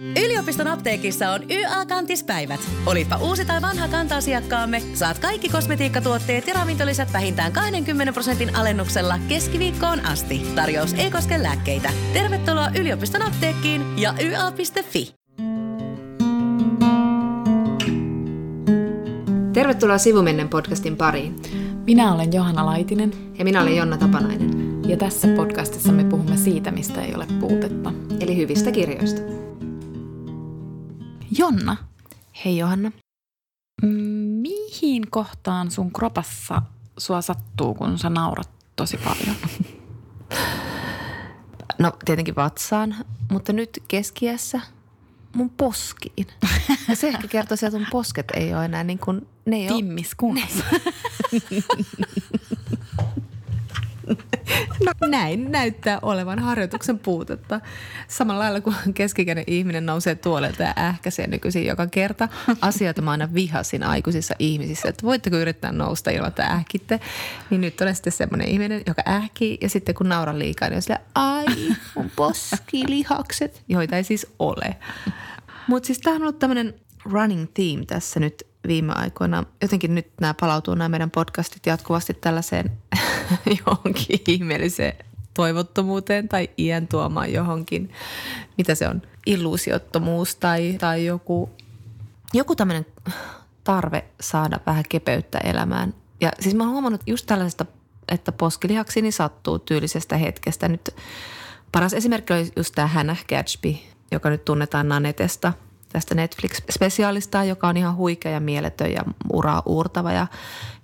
Yliopiston apteekissa on YA-kantispäivät. Olipa uusi tai vanha kanta-asiakkaamme, saat kaikki kosmetiikkatuotteet ja ravintolisät vähintään 20 prosentin alennuksella keskiviikkoon asti. Tarjous ei koske lääkkeitä. Tervetuloa yliopiston apteekkiin ja YA.fi. Tervetuloa Sivumennen podcastin pariin. Minä olen Johanna Laitinen. Ja minä olen Jonna Tapanainen. Ja tässä podcastissa me puhumme siitä, mistä ei ole puutetta. Eli hyvistä kirjoista. Jonna, Hei Johanna. mihin kohtaan sun kropassa sua sattuu, kun sä naurat tosi paljon? No tietenkin vatsaan, mutta nyt keskiässä mun poskiin. Ja se ehkä kertoo että mun posket ei ole enää niin kuin, ne ei ole, Timmiskunnossa. No näin näyttää olevan harjoituksen puutetta. Samalla lailla kuin keskikäinen ihminen nousee tuolelta ja ähkäisee nykyisin joka kerta. Asioita mä aina vihasin aikuisissa ihmisissä, että voitteko yrittää nousta ilman, että ähkitte. Niin nyt olen sitten semmoinen ihminen, joka ähkii ja sitten kun nauran liikaa, niin on sillä, ai mun poskilihakset, joita ei siis ole. Mutta siis tämä on ollut tämmöinen running theme tässä nyt viime aikoina. Jotenkin nyt nämä palautuu nämä meidän podcastit jatkuvasti tällaiseen johonkin ihmeelliseen toivottomuuteen tai iän tuomaan johonkin, mitä se on, illuusiottomuus tai, tai joku, joku tämmöinen tarve saada vähän kepeyttä elämään. Ja siis mä oon huomannut just tällaisesta, että poskilihaksini sattuu tyylisestä hetkestä. Nyt paras esimerkki oli just tämä Hannah Gatsby, joka nyt tunnetaan Nanetesta – tästä Netflix-spesiaalista, joka on ihan huikea ja mieletön ja uraa uurtava ja,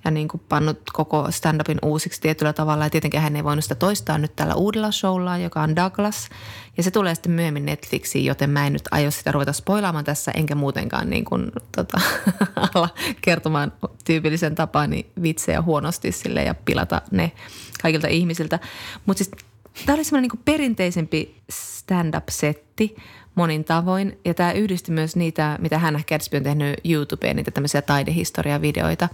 ja niin kuin pannut koko stand-upin uusiksi tietyllä tavalla. Ja tietenkin hän ei voinut sitä toistaa nyt tällä uudella showllaan, joka on Douglas. Ja se tulee sitten myöhemmin Netflixiin, joten mä en nyt aio sitä ruveta spoilaamaan tässä, enkä muutenkaan niin kuin, tota, alla kertomaan tyypillisen tapaani vitsejä huonosti sille ja pilata ne kaikilta ihmisiltä. Mutta siis tämä oli semmoinen niin perinteisempi stand-up-setti – monin tavoin. Ja tämä yhdisti myös niitä, mitä hän Gatsby on tehnyt YouTubeen, niitä tämmöisiä taidehistoriavideoita,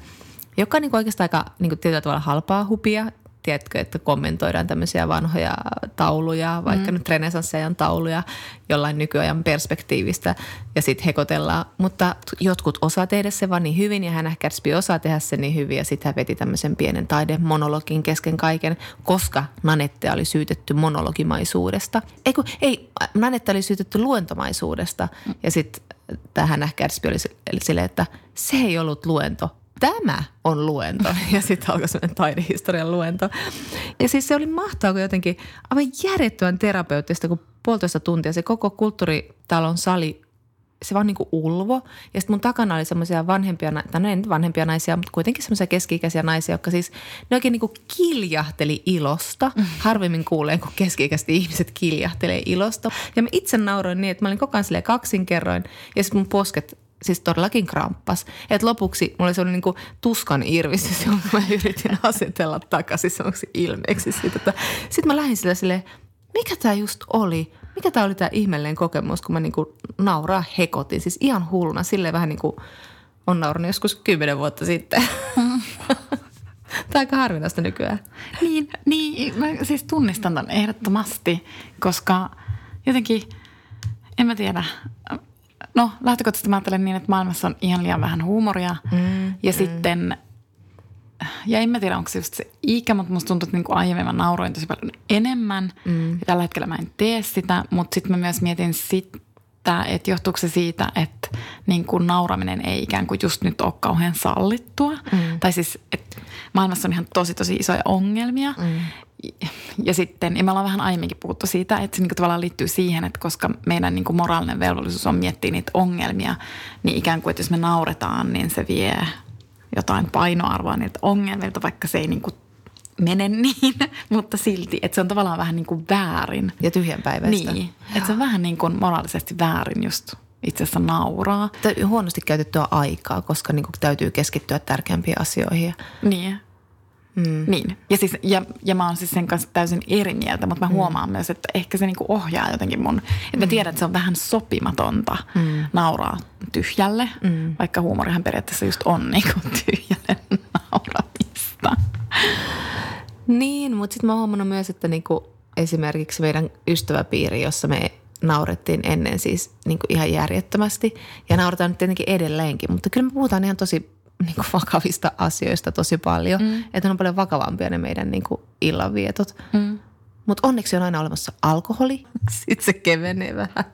joka on niin oikeastaan aika niin tietyllä tavalla halpaa hupia tiedätkö, että kommentoidaan tämmöisiä vanhoja tauluja, vaikka mm. nyt renesanssiajan tauluja jollain nykyajan perspektiivistä ja sitten hekotellaan. Mutta jotkut osaa tehdä se vaan niin hyvin ja hän ehkä osaa tehdä sen niin hyvin ja sitten hän veti tämmöisen pienen taidemonologin kesken kaiken, koska Nanette oli syytetty monologimaisuudesta. Ei kun, ei, Nanette oli syytetty luentomaisuudesta mm. ja sitten tähän ehkä oli silleen, että se ei ollut luento, tämä on luento. Ja sitten alkoi sellainen taidehistorian luento. Ja siis se oli mahtavaa, jotenkin aivan järjettömän terapeuttista, kun puolitoista tuntia se koko kulttuuritalon sali se vaan niin kuin ulvo. Ja sitten mun takana oli semmoisia vanhempia, tai no ei nyt vanhempia naisia, mutta kuitenkin semmoisia keski-ikäisiä naisia, jotka siis, ne oikein niin kuin kiljahteli ilosta. Mm. Harvemmin kuulee, kun keski-ikäiset ihmiset kiljahtelee ilosta. Ja mä itse nauroin niin, että mä olin koko ajan kaksinkerroin, ja sitten mun posket siis todellakin kramppas. Et lopuksi mulla oli niin kuin tuskan irvistys, jonka mä yritin asetella takaisin semmoiksi ilmeeksi. Sitten mä lähdin sille silleen, mikä tämä just oli? Mikä tämä oli tämä ihmeellinen kokemus, kun mä niin nauraa hekotin. Siis ihan hulluna, silleen vähän niin kuin on naurannut joskus kymmenen vuotta sitten. Tämä on aika harvinaista nykyään. Niin, niin mä siis tunnistan tämän ehdottomasti, koska jotenkin, en mä tiedä, No lähtökohtaisesti mä ajattelen niin, että maailmassa on ihan liian vähän huumoria. Mm, ja mm. sitten, ja en mä tiedä onko se just se ikä, mutta musta tuntuu, että niin kuin aiemmin mä nauroin tosi paljon enemmän. Mm. Ja tällä hetkellä mä en tee sitä, mutta sitten mä myös mietin sitä, että johtuuko se siitä, että niin kuin nauraminen ei ikään kuin just nyt ole kauhean sallittua. Mm. Tai siis, että maailmassa on ihan tosi tosi isoja ongelmia. Mm ja sitten, ja me ollaan vähän aiemminkin puhuttu siitä, että se niin tavallaan liittyy siihen, että koska meidän niin moraalinen velvollisuus on miettiä niitä ongelmia, niin ikään kuin, että jos me nauretaan, niin se vie jotain painoarvoa niiltä ongelmilta, vaikka se ei niin kuin mene niin, mutta silti, että se on tavallaan vähän niin kuin väärin. Ja tyhjänpäiväistä. Niin, että se on vähän niin kuin moraalisesti väärin just itse asiassa nauraa. Huonosti käytettyä aikaa, koska niin kuin täytyy keskittyä tärkeämpiin asioihin. Niin, Mm. Niin. Ja, siis, ja, ja mä oon siis sen kanssa täysin eri mieltä, mutta mä mm. huomaan myös, että ehkä se niinku ohjaa jotenkin mun. Että mm. mä tiedän, että se on vähän sopimatonta mm. nauraa tyhjälle, mm. vaikka huumorihan periaatteessa just on niinku tyhjälle nauramista. Niin, mutta sitten mä oon huomannut myös, että niinku esimerkiksi meidän ystäväpiiri, jossa me naurettiin ennen siis niin kuin ihan järjettömästi ja nauretaan nyt tietenkin edelleenkin, mutta kyllä me puhutaan ihan tosi niin kuin vakavista asioista tosi paljon, mm. että on paljon vakavampia ne meidän niin kuin illanvietot. Mm. Mutta onneksi on aina olemassa alkoholi, sitten se kevenee vähän.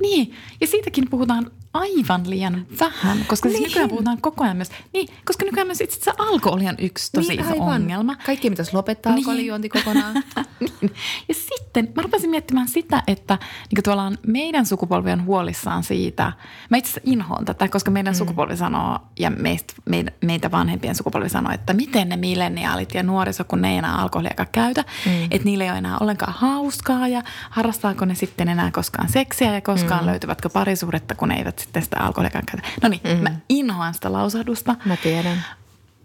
Niin, ja siitäkin puhutaan aivan liian vähän, koska siis Niin. nykyään puhutaan koko ajan myös, niin, koska nykyään myös itse asiassa alkoholi on yksi tosi niin, iso aivan. ongelma. Kaikki pitäisi lopettaa Niin. alkoholijuonti kokonaan. Niin. Ja sitten mä rupesin miettimään sitä, että niin tavallaan meidän sukupolvi on huolissaan siitä. Mä itse asiassa inhoon tätä, koska meidän mm. sukupolvi sanoo ja meistä, meitä, meitä vanhempien sukupolvi sanoo, että miten ne milleniaalit ja nuoriso, kun ne ei enää alkoholiakaan käytä, mm. että niillä ei ole enää ollenkaan hauskaa ja harrastaako ne sitten enää koskaan seksiä ja koskaan mm. löytyvätkö parisuhdetta, kun ne eivät sitten sitä alkoholiakaan käytä. No niin, mm. mä inhoan sitä lausahdusta. Mä tiedän.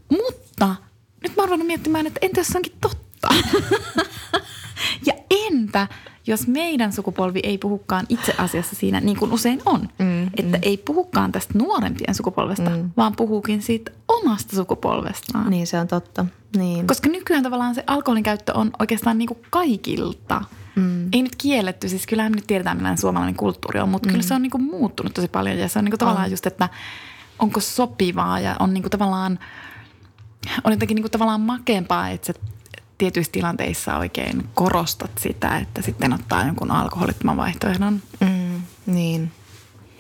Mutta nyt mä oon ruvennut miettimään, että entä jos se onkin totta? ja entä jos meidän sukupolvi ei puhukaan itse asiassa siinä niin kuin usein on. Mm, että mm. ei puhukaan tästä nuorempien sukupolvesta, mm. vaan puhuukin siitä omasta sukupolvestaan. Niin se on totta. Niin. Koska nykyään tavallaan se alkoholin käyttö on oikeastaan niin kuin kaikilta. Mm. Ei nyt kielletty, siis kyllähän me nyt tiedetään millainen suomalainen kulttuuri on, mutta mm. kyllä se on niin kuin muuttunut tosi paljon. Ja se on niin kuin tavallaan on. just, että onko sopivaa ja on niin kuin tavallaan, on jotenkin niin kuin tavallaan makeampaa, että sä tietyissä tilanteissa oikein korostat sitä, että sitten ottaa jonkun alkoholittoman vaihtoehdon. Mm, niin.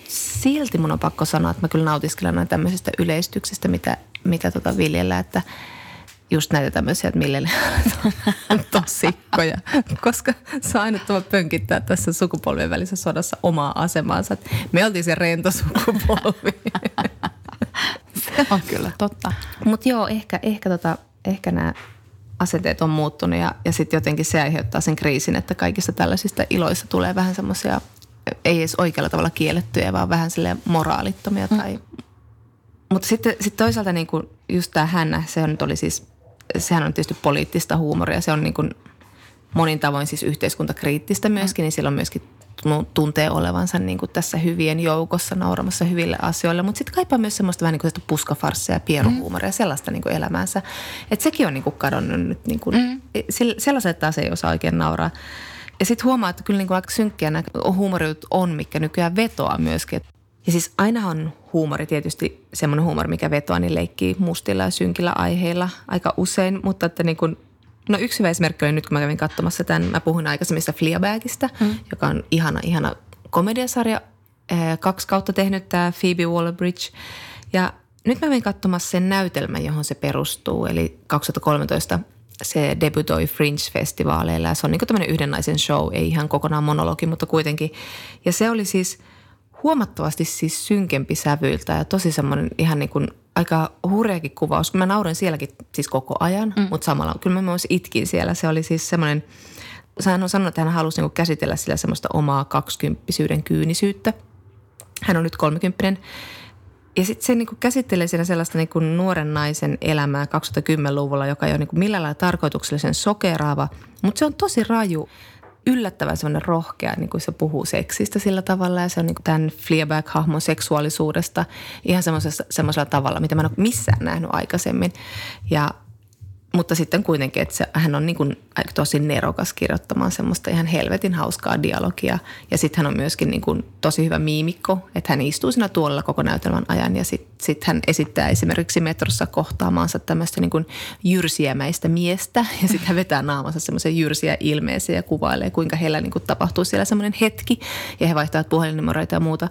Silti mun on pakko sanoa, että mä kyllä nautiskelen aina tämmöisistä yleistyksistä, mitä, mitä tota viljellä, että just näitä tämmöisiä, että mille on tosikkoja, koska se on tuo pönkittää tässä sukupolvien välisessä sodassa omaa asemaansa. Me oltiin se rento sukupolvi. Se on kyllä totta. Mutta joo, ehkä, ehkä, tota, ehkä nämä asenteet on muuttunut ja, ja sitten jotenkin se aiheuttaa sen kriisin, että kaikista tällaisista iloista tulee vähän semmoisia, ei edes oikealla tavalla kiellettyjä, vaan vähän sille moraalittomia. Tai... Mm. Mutta sitten sit toisaalta niinku just tämä hännä, se on, oli siis, sehän on tietysti poliittista huumoria, se on niinku monin tavoin siis yhteiskuntakriittistä myöskin, mm. niin silloin myöskin tuntee olevansa niin kuin tässä hyvien joukossa nauramassa hyville asioille, mutta sitten kaipaa myös semmoista vähän niin kuin puskafarssia ja pieruhuumoria ja sellaista niin kuin elämäänsä. Että sekin on niin kuin kadonnut nyt, niin kuin, mm. sellaiset taas ei osaa oikein nauraa. Ja sitten huomaa, että kyllä niin kuin aika synkkiä nämä huumorit on, mikä nykyään vetoaa myöskin. Ja siis ainahan on huumori tietysti semmoinen huumori, mikä vetoaa, niin leikkii mustilla ja synkillä aiheilla aika usein, mutta että niin kuin No yksi hyvä esimerkki oli nyt, kun mä kävin katsomassa tämän, mä puhuin aikaisemmista Fleabagista, mm. joka on ihana, ihana komediasarja. Kaksi kautta tehnyt tämä Phoebe Waller-Bridge. Ja nyt mä kävin katsomassa sen näytelmän, johon se perustuu. Eli 2013 se debutoi Fringe-festivaaleilla ja se on niin tämmöinen yhden naisen show, ei ihan kokonaan monologi, mutta kuitenkin. Ja se oli siis huomattavasti siis synkempi sävyiltä ja tosi semmoinen ihan niin kuin aika hurjakin kuvaus. Mä naurin sielläkin siis koko ajan, mm. mutta samalla kyllä mä myös itkin siellä. Se oli siis semmoinen, hän on sanonut, että hän halusi niin käsitellä sillä semmoista omaa kaksikymppisyyden kyynisyyttä. Hän on nyt kolmekymppinen. Ja sitten se niin käsittelee siinä sellaista niin nuoren naisen elämää 2010-luvulla, joka ei ole niin millään lailla tarkoituksellisen sokeraava, mutta se on tosi raju yllättävän semmoinen rohkea, niin kuin se puhuu seksistä sillä tavalla ja se on niin kuin tämän Fleabag-hahmon seksuaalisuudesta ihan semmoisella tavalla, mitä mä en ole missään nähnyt aikaisemmin. Ja mutta sitten kuitenkin, että se, hän on niin kuin tosi nerokas kirjoittamaan semmoista ihan helvetin hauskaa dialogia. Ja sitten hän on myöskin niin kuin tosi hyvä miimikko, että hän istuu siinä tuolla koko näytelmän ajan. Ja sitten sit hän esittää esimerkiksi metrossa kohtaamaansa tämmöistä niin kuin jyrsiämäistä miestä. Ja sitten hän vetää naamansa semmoisen jyrsiä ilmeeseen ja kuvailee, kuinka heillä niin kuin tapahtuu siellä semmoinen hetki. Ja he vaihtavat puhelinnumeroita ja muuta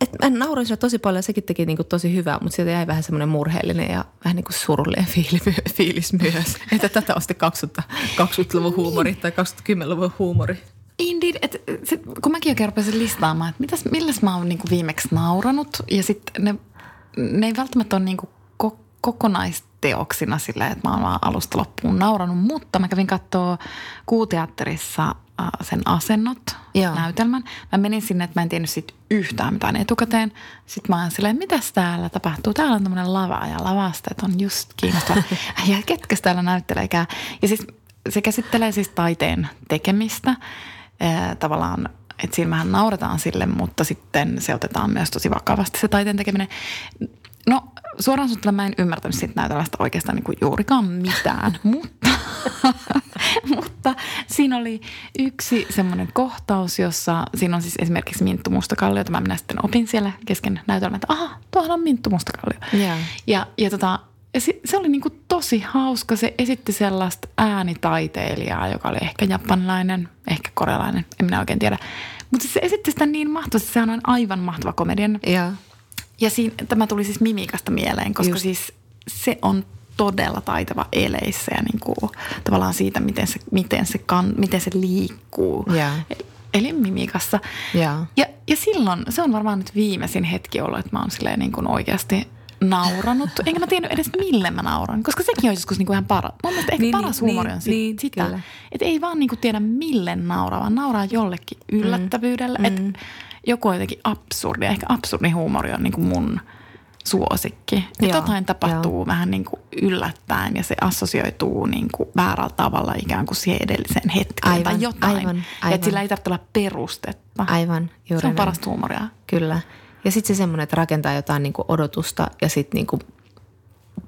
et mä nauroin sitä tosi paljon ja sekin teki niinku tosi hyvää, mutta sieltä jäi vähän semmoinen murheellinen ja vähän niin kuin surullinen fiili, fiilis myös. Että tätä on sitten 20, 20-luvun huumori tai 20-luvun huumori. Indeed, että sit, kun mäkin oikein rupesin listaamaan, että mitäs, milläs mä oon niinku viimeksi nauranut ja sitten ne, ne ei välttämättä ole niinku ko, kokonaisteoksina sillä, että mä oon vaan alusta loppuun nauranut, mutta mä kävin katsoa kuuteatterissa sen asennot Joo. näytelmän. Mä menin sinne, että mä en tiennyt siitä yhtään mitään etukäteen. Sitten mä oon silleen, mitäs täällä tapahtuu? Täällä on tämmöinen lava ja lavasteet on just kiinnostava. ja ketkä täällä näytteleekään? Ja siis se käsittelee siis taiteen tekemistä. Ee, tavallaan, että siinä vähän nauretaan sille, mutta sitten se otetaan myös tosi vakavasti se taiteen tekeminen. No suoraan sanottuna mä en ymmärtänyt siitä näytelmästä oikeastaan niin kuin juurikaan mitään, mutta, mutta siinä oli yksi semmoinen kohtaus, jossa siinä on siis esimerkiksi Minttu Mustakallio, jota mä minä sitten opin siellä kesken näytelmän, että aha, tuohan on Minttu Mustakallio. Joo. Ja, ja tota, ja se, se oli niinku tosi hauska. Se esitti sellaista äänitaiteilijaa, joka oli ehkä japanilainen, ehkä korealainen, en minä oikein tiedä. Mutta se esitti sitä niin mahtavasti, sehän on aivan mahtava komedian. Joo. Ja siinä, tämä tuli siis Mimikasta mieleen, koska Just. siis se on todella taitava eleissä ja niin kuin, tavallaan siitä, miten se, miten se, kan, miten se liikkuu. Joo. Eli Mimikassa. Joo. Ja, ja silloin, se on varmaan nyt viimeisin hetki ollut, että mä oon silleen niin kuin oikeasti nauranut. Enkä mä tiennyt edes mille mä nauran, koska sekin on joskus niin kuin ihan paras. Mun mielestä ehkä Niin, paras niin, huumori on niin, sit, niin, sitä, että ei vaan niin kuin tiedä mille nauraa, vaan nauraa jollekin yllättävyydellä. Mm. Että joku on jotenkin absurdi. Ehkä absurdi huumori on niin kuin mun suosikki. Että Joo, jotain tapahtuu vähän niin kuin yllättäen ja se assosioituu niin kuin väärällä tavalla ikään kuin siihen edelliseen hetkeen tai Aivan, jotain. aivan, Ja aivan. että sillä ei tarvitse olla perustetta. Aivan, juuri Se on näin. parasta huumoria. Kyllä. Ja sitten se semmoinen, että rakentaa jotain niinku odotusta ja sitten niinku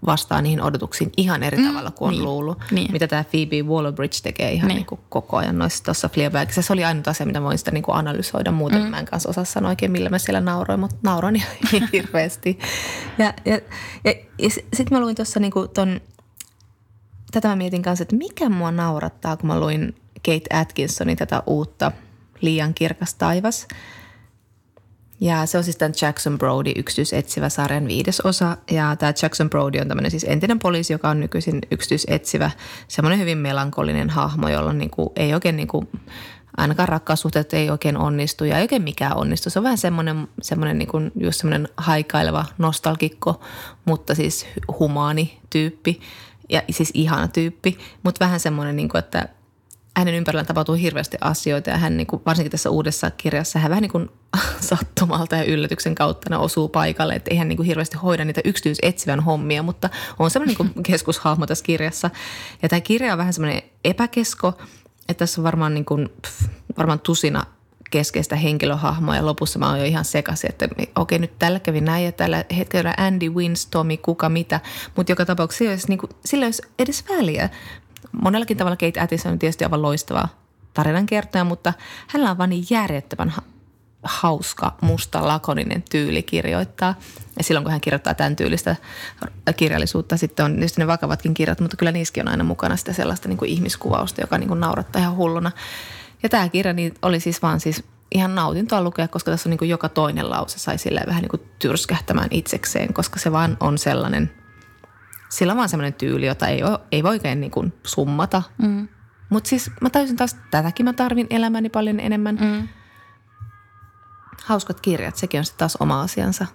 vastaa niihin odotuksiin ihan eri Mm, tavalla kuin on niin, luullut. niin. Mitä tämä Phoebe Waller-Bridge tekee ihan Niin. niin. koko ajan noissa tuossa Fleabagissa. Se oli ainut asia, mitä voin sitä niinku analysoida. Muuten mm. mä en kanssa osaa sanoa oikein, millä mä siellä nauroin, mutta nauroin ihan hirveästi. Ja, ja, ja, ja sitten mä luin tuossa niinku ton, tätä mä mietin kanssa, että mikä mua naurattaa, kun mä luin Kate Atkinsonin tätä uutta Liian kirkas taivas. Ja se on siis tämän Jackson Brody yksityisetsivä sarjan viides osa. Ja tämä Jackson Brody on tämmöinen siis entinen poliisi, joka on nykyisin yksityisetsivä. Semmoinen hyvin melankolinen hahmo, jolla on niinku, ei oikein niinku, ainakaan rakkaussuhteet ei oikein onnistu ja ei oikein mikään onnistu. Se on vähän semmoinen, semmoinen niinku, just semmoinen haikaileva nostalgikko, mutta siis humaani tyyppi ja siis ihana tyyppi, mutta vähän semmoinen, niinku, että hänen ympärillään tapahtuu hirveästi asioita ja hän niin kuin, varsinkin tässä uudessa kirjassa hän vähän niin kuin sattumalta ja yllätyksen kautta ne osuu paikalle, että ei hän niin kuin hirveästi hoida niitä yksityisetsivän hommia, mutta on semmoinen niin kuin keskushahmo tässä kirjassa. Ja tämä kirja on vähän semmoinen epäkesko, että tässä on varmaan, niin kuin, pff, varmaan tusina keskeistä henkilöhahmoa ja lopussa mä oon jo ihan sekaisin, että okei nyt tällä kävi näin ja tällä hetkellä Andy wins, Tommy, kuka mitä, mutta joka tapauksessa sillä ei olisi, niin kuin, sillä ei olisi edes väliä. Monellakin tavalla Kate Atkinson on tietysti aivan loistava tarinankertoja, mutta hänellä on vain niin järjettömän ha- hauska, musta, lakoninen tyyli kirjoittaa. Ja silloin, kun hän kirjoittaa tämän tyylistä kirjallisuutta, sitten on tietysti ne vakavatkin kirjat, mutta kyllä niissäkin on aina mukana sitä sellaista niin kuin ihmiskuvausta, joka niin kuin naurattaa ihan hulluna. Ja tämä kirja niin oli siis vaan siis ihan nautintoa lukea, koska tässä on niin kuin joka toinen lause sai vähän niin kuin tyrskähtämään itsekseen, koska se vaan on sellainen, sillä on vaan sellainen tyyli, jota ei, ole, ei voi oikein niin kuin summata. Mm. Mutta siis mä täysin taas, tätäkin mä tarvin elämäni paljon enemmän. Mm. Hauskat kirjat, sekin on sitten taas oma asiansa.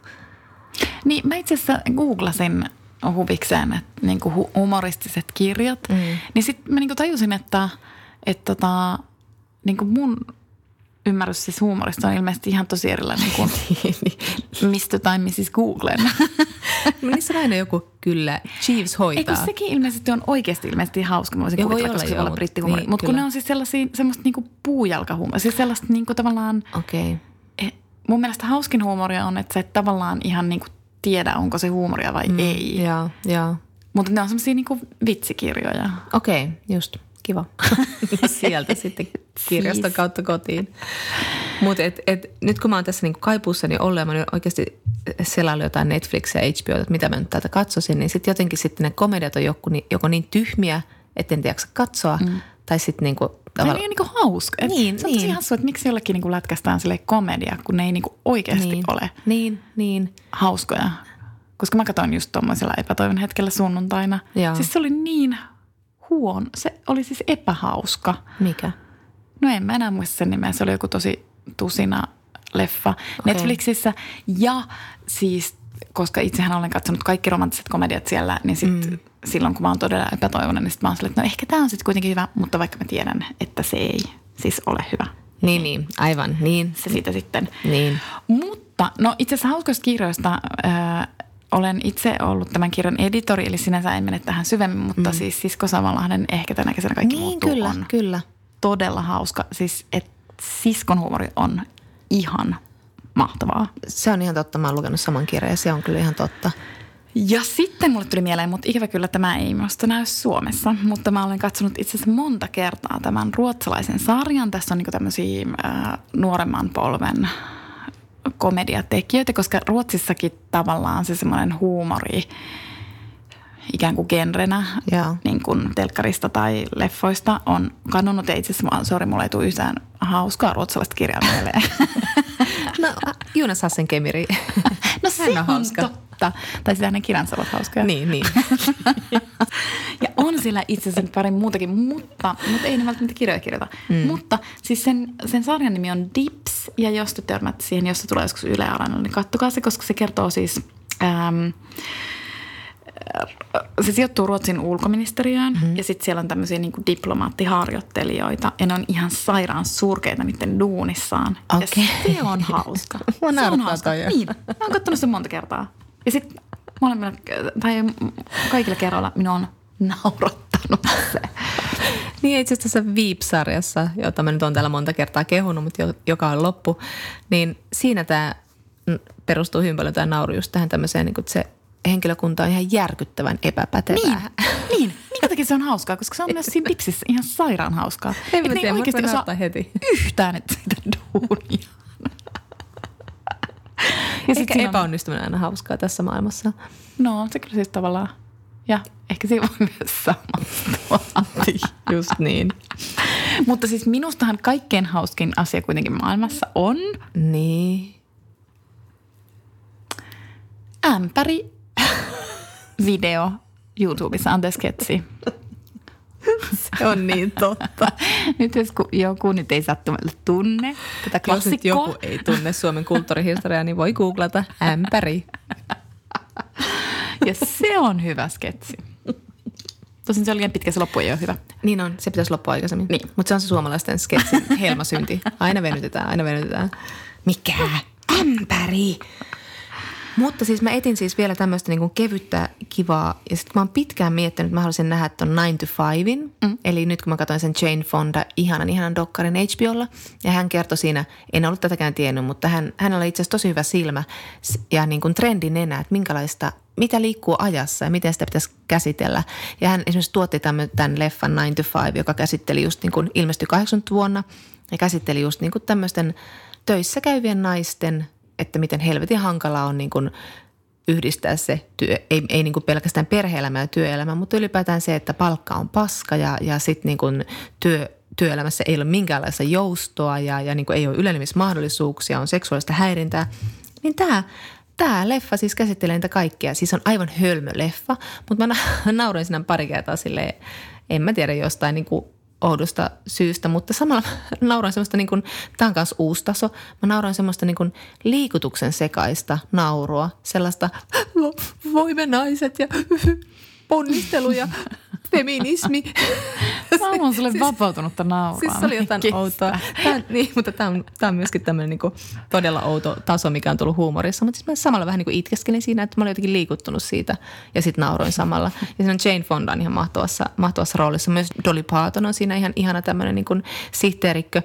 Niin mä itse asiassa googlasin huvikseen, että niin kuin hu- humoristiset kirjat. Mm. Niin sitten mä niin kuin tajusin, että, että tota, niin kuin mun ymmärrys siis huumorista on ilmeisesti ihan tosi erilainen kuin Mr. tai Mrs. Googlen. No niissä on aina joku, kyllä, Chiefs Eikö hoitaa. sekin ilmeisesti on oikeasti ilmeisesti hauska. Mä voisin Joo, voi kuvitella, olla, koska se voi olla mut- brittihuumori. niin, Mutta kun ne on siis sellaisia, semmoista niinku puujalkahuumoria. Siis sellaista niinku tavallaan, Okei. Okay. eh, mun mielestä hauskin huumoria on, että sä et tavallaan ihan niinku tiedä, onko se huumoria vai mm, ei. Joo, joo. Mutta ne on semmoisia niinku vitsikirjoja. Okei, okay, just. Kiva. Sieltä sitten kirjaston Siis. kautta kotiin. Mutta et, et, nyt kun mä oon tässä niinku kaipuussani ollut ja mä oikeasti selaillut jotain Netflixiä ja HBO, että mitä mä nyt täältä katsoisin, niin sitten jotenkin sitten ne komediat on joko niin, joko niin tyhmiä, että en jaksa katsoa, mm. tai sitten niinku Ne tavallaan... on niinku hauska. Et Niin, se on tosi niin. hassua, että miksi jollekin niinku lätkästään sille komedia, kun ne ei niinku oikeasti niin, ole Niin, niin. hauskoja. Koska mä katsoin just tuommoisella epätoivon hetkellä sunnuntaina. Joo. Siis se oli niin huono. Se oli siis epähauska. Mikä? No en mä enää muista sen nimeä. Se oli joku tosi tusina leffa okay. Netflixissä. Ja siis, koska itsehän olen katsonut kaikki romanttiset komediat siellä, niin sit mm. silloin kun mä oon todella epätoivoinen, niin sit mä oon silleen, että no ehkä tämä on sitten kuitenkin hyvä, mutta vaikka mä tiedän, että se ei siis ole hyvä. Niin, niin, aivan, niin. Se siitä sitten. Niin. Mutta, no itse asiassa hauskoista kirjoista äh, olen itse ollut tämän kirjan editori, eli sinänsä en mene tähän syvemmin, mutta mm. siis Sisko Samanlahden Ehkä tänä kesänä kaikki Niin, muuttuu kyllä, on kyllä. todella hauska. Siis, että siskon huumori on ihan mahtavaa. Se on ihan totta. Mä oon lukenut saman kirjan ja se on kyllä ihan totta. Ja sitten mulle tuli mieleen, mutta ikävä kyllä tämä ei minusta näy Suomessa, mutta mä olen katsonut itse asiassa monta kertaa tämän ruotsalaisen sarjan. Tässä on niin tämmöisiä äh, nuoremman polven komediatekijöitä, koska Ruotsissakin tavallaan se semmoinen huumori ikään kuin genrenä Joo. niin kuin telkkarista tai leffoista on kannunut. Ja itse asiassa, sori, mulla ei tule yhtään hauskaa ruotsalaista kirjaa mieleen. No Jonas Hassenkemiri. No se on on hauska. Totta. Tai sitä hänen kirjansa ovat hauskoja. niin, niin. Ja on siellä itse asiassa pari muutakin, mutta, mutta ei ne välttämättä kirjoja kirjoita. Mm. Mutta siis sen, sen sarjan nimi on Dips, ja jos te törmäätte siihen, jos se tulee joskus Yle niin kattokaa se, koska se kertoo siis... Ähm, se sijoittuu Ruotsin ulkoministeriöön mm-hmm. ja sitten siellä on tämmöisiä niin diplomaattiharjoittelijoita ja ne on ihan sairaan surkeita niiden duunissaan. Okei. Ja se on hauska. Mua se on hauska. toi. Niin, mä oon katsonut sen monta kertaa. Ja sitten molemmilla, tai kaikilla kerroilla minua on naurattanut se. Niin itse asiassa tässä Veep-sarjassa, jota mä nyt on täällä monta kertaa kehunut, mutta jo- joka on loppu, niin siinä tämä perustuu hyvin paljon tämä nauru just tähän tämmöiseen, niin kuin, että se henkilökunta on ihan järkyttävän epäpätevää. Niin, niin. Minkä takia se on hauskaa? Koska se on myös siinä dipsissä ihan sairaan hauskaa. En mä tiedä, oikeasti osaa heti. yhtään, että sitä duunia. Ja sit Ehkä siinä on- epäonnistuminen on aina hauskaa tässä maailmassa. No, se kyllä siis tavallaan. Ja ehkä siinä voi myös samastua. Just niin. Mutta siis minustahan kaikkein hauskin asia kuitenkin maailmassa on Niin. ämpäri video YouTubessa, anteeksi sketsi. Se on niin totta. Nyt jos ku- joku nyt ei sattumalta tunne tätä Jos klassikkoa. joku ei tunne Suomen kulttuurihistoriaa, niin voi googlata ämpäri. Ja se on hyvä sketsi. Tosin se oli liian pitkä, se loppu ei ole hyvä. Niin on, se pitäisi loppua aikaisemmin. Niin. Mutta se on se suomalaisten sketsin helmasynti. Aina venytetään, aina venytetään. Mikä? Ämpäri! Mutta siis mä etin siis vielä tämmöistä niinku kevyttä, kivaa. Ja sitten mä oon pitkään miettinyt, että mä haluaisin nähdä ton 9 to 5. Mm. Eli nyt kun mä katsoin sen Jane Fonda ihanan, ihanan dokkarin HBOlla. Ja hän kertoi siinä, en ollut tätäkään tiennyt, mutta hän, hänellä oli itse asiassa tosi hyvä silmä ja niin kuin trendinenä, että minkälaista, mitä liikkuu ajassa ja miten sitä pitäisi käsitellä. Ja hän esimerkiksi tuotti tämän, tämän leffan 9 to 5, joka käsitteli just niin kuin ilmestyi 80 vuonna ja käsitteli just niin kuin tämmöisten töissä käyvien naisten, että miten helvetin hankalaa on niin kuin yhdistää se työ, ei, ei niin kuin pelkästään perhe-elämä ja työelämä, mutta ylipäätään se, että palkka on paska ja, ja sitten niin kuin työ, työelämässä ei ole minkäänlaista joustoa ja, ja niin kuin ei ole ylenemismahdollisuuksia, on seksuaalista häirintää. Niin tämä, tämä leffa siis käsittelee niitä kaikkia. Siis on aivan hölmö leffa, mutta mä na- nauroin siinä pari kertaa silleen, en mä tiedä jostain niin kuin oudosta syystä, mutta samalla mä nauroin semmoista, niin kuin, tämä on myös uusi taso, mä nauroin semmoista niin kuin liikutuksen sekaista naurua, sellaista "Vo- voimme naiset ja ponnistelu ja feminismi. Mä oon sulle vapautunutta nauraa. Siis se oli jotain Kestä. outoa. Tämä, niin, mutta tämä on, tämä on myöskin tämmöinen niin kuin todella outo taso, mikä on tullut huumorissa. Mutta siis mä samalla vähän niin kuin itkeskelin siinä, että mä olin jotenkin liikuttunut siitä ja sitten nauroin samalla. Ja siinä on Jane Fonda on ihan mahtavassa, mahtavassa roolissa. Myös Dolly Parton on siinä ihan ihana tämmöinen niin kuin sihteerikkö.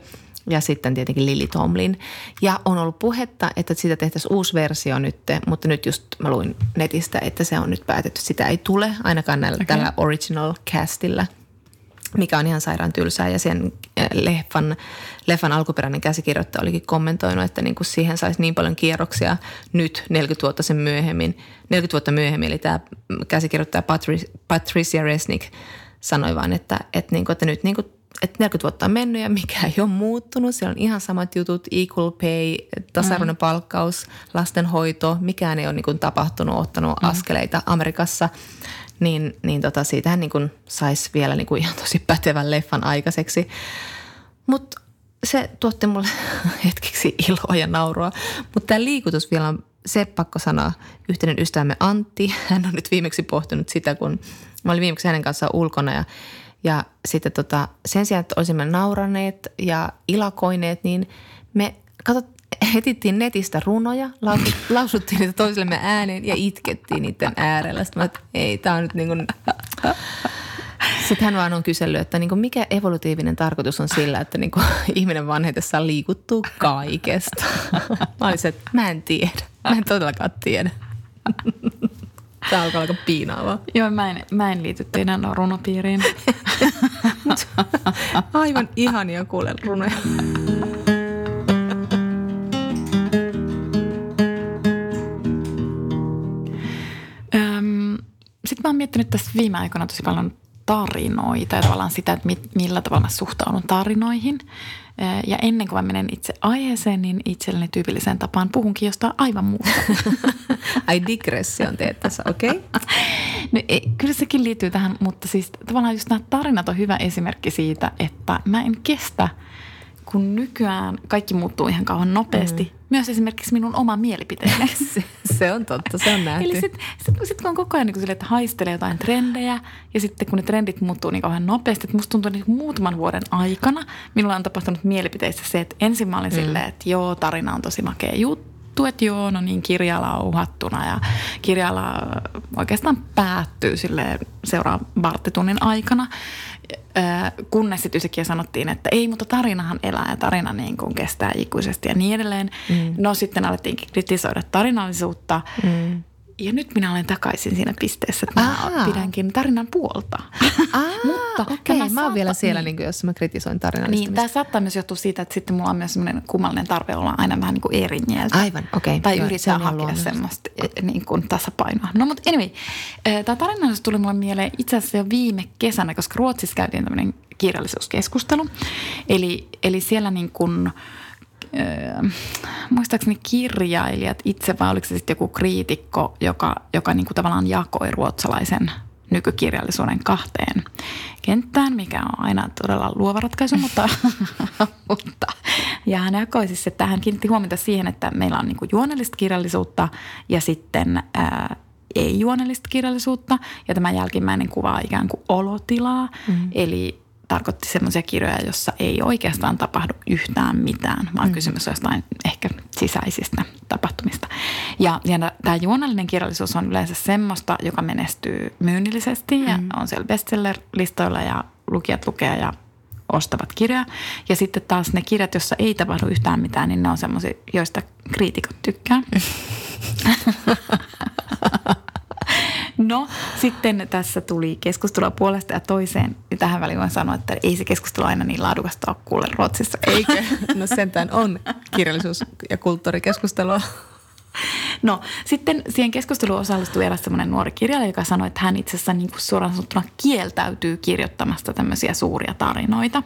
Ja sitten tietenkin Lily Tomlin. Ja on ollut puhetta, että siitä tehtäisiin uusi versio nyt, mutta nyt just mä luin netistä, että se on nyt päätetty. Sitä ei tule ainakaan näillä, okay. tällä original castilla mikä on ihan sairaan tylsää. Ja sen äh, leffan, leffan alkuperäinen käsikirjoittaja olikin kommentoinut, että niin kuin siihen saisi niin paljon kierroksia nyt 40 vuotta sen myöhemmin. 40 vuotta myöhemmin, eli tämä käsikirjoittaja Patri- Patricia Resnick sanoi vaan, että, että, niin kuin, että nyt niin kuin, että 40 vuotta on mennyt ja mikä ei ole muuttunut. Siellä on ihan samat jutut, equal pay, tasa-arvoinen mm. palkkaus, lastenhoito, mikään ei ole niin kuin tapahtunut, ottanut mm. askeleita Amerikassa niin, niin tota, siitähän niin saisi vielä niin kuin ihan tosi pätevän leffan aikaiseksi. Mutta se tuotti mulle hetkeksi iloa ja naurua. Mutta tämä liikutus vielä on se pakko sanoa. Yhteinen ystävämme Antti, hän on nyt viimeksi pohtinut sitä, kun mä olin viimeksi hänen kanssaan ulkona ja, ja sitten tota, sen sijaan, että olisimme nauraneet ja ilakoineet, niin me katsot, etittiin netistä runoja, lausut, lausuttiin niitä toisillemme ääneen ja itkettiin niiden äärellä. Sitten mä, että ei, tämä on nyt niin kuin... Sitten hän vaan on kysellyt, että niin kuin mikä evolutiivinen tarkoitus on sillä, että niin kuin ihminen vanhetessaan liikuttuu kaikesta. Mä olin se, että mä en tiedä. Mä en todellakaan tiedä. Tämä alkaa aika piinaavaa. Joo, mä en, mä en liity teidän runopiiriin. Aivan ihania kuule runoja. Sitten mä oon miettinyt tässä viime aikoina tosi paljon tarinoita ja tavallaan sitä, että millä tavalla mä suhtaudun tarinoihin. Ja ennen kuin mä menen itse aiheeseen, niin itselleni tyypilliseen tapaan puhunkin jostain aivan muuta. Ai digression teet tässä, okei. Okay. No, ei, kyllä sekin liittyy tähän, mutta siis tavallaan just nämä tarinat on hyvä esimerkki siitä, että mä en kestä – kun nykyään kaikki muuttuu ihan kauan nopeasti, mm. Myös esimerkiksi minun oma mielipiteeni. se, se on totta, se on nähty. Eli sitten sit, sit kun on koko ajan niin sille, että haistelee jotain trendejä ja sitten kun ne trendit muuttuu niin kauhean nopeasti, että musta tuntuu niin muutaman vuoden aikana minulla on tapahtunut mielipiteissä se, että ensin mä olin mm. silleen, että joo, tarina on tosi makea juttu, että joo, no niin, kirjala on uhattuna ja kirjala oikeastaan päättyy sille seuraavan varttitunnin aikana kunnes sitten yhtäkkiä sanottiin, että ei, mutta tarinahan elää ja tarina niin kuin kestää ikuisesti ja niin edelleen. Mm. No sitten alettiin kritisoida tarinallisuutta. Mm. Ja nyt minä olen takaisin siinä pisteessä, että mä pidänkin tarinan puolta. Mutta okei, okay, mä oon vielä siellä, niin. Niin, jos mä kritisoin tarinallistamista. Niin, tämä saattaa myös johtua siitä, että sitten mulla on myös semmoinen kummallinen tarve olla aina vähän niin kuin eri mieltä. Aivan, okei. Okay. Tai Joo, yrittää hakea semmoista e, niin kuin tasapainoa. No mutta anyway, tämä tarinallisuus tuli mulle mieleen itse asiassa jo viime kesänä, koska Ruotsissa käytiin tämmöinen kirjallisuuskeskustelu. Eli, eli siellä niin kuin – Öö, muistaakseni kirjailijat itse vai oliko se sitten joku kriitikko, joka, joka niin kuin tavallaan jakoi ruotsalaisen nykykirjallisuuden kahteen kenttään, mikä on aina todella luova ratkaisu, mutta, mutta ja hän jakoi. Siis, että hän kiinnitti huomiota siihen, että meillä on niin kuin juonellista kirjallisuutta ja sitten ää, ei-juonellista kirjallisuutta. Ja tämä jälkimmäinen kuvaa ikään kuin olotilaa, mm. eli tarkoitti sellaisia kirjoja, jossa ei oikeastaan tapahdu yhtään mitään, vaan mm. kysymys on jostain ehkä sisäisistä tapahtumista. Ja, ja tämä juonallinen kirjallisuus on yleensä semmoista, joka menestyy myynnillisesti ja mm. on siellä bestseller-listoilla ja lukijat lukee ja ostavat kirjoja. Ja sitten taas ne kirjat, joissa ei tapahdu yhtään mitään, niin ne on semmoisia, joista kriitikot tykkää. No, sitten tässä tuli keskustelua puolesta ja toiseen. Ja tähän väliin voin sanoa, että ei se keskustelu aina niin laadukasta ole kuule Ruotsissa. Eikö? No sentään on kirjallisuus- ja kulttuurikeskustelua. No sitten siihen keskusteluun osallistui eräs semmoinen nuori kirjailija, joka sanoi, että hän itse asiassa niin kuin suoraan sanottuna kieltäytyy kirjoittamasta tämmöisiä suuria tarinoita.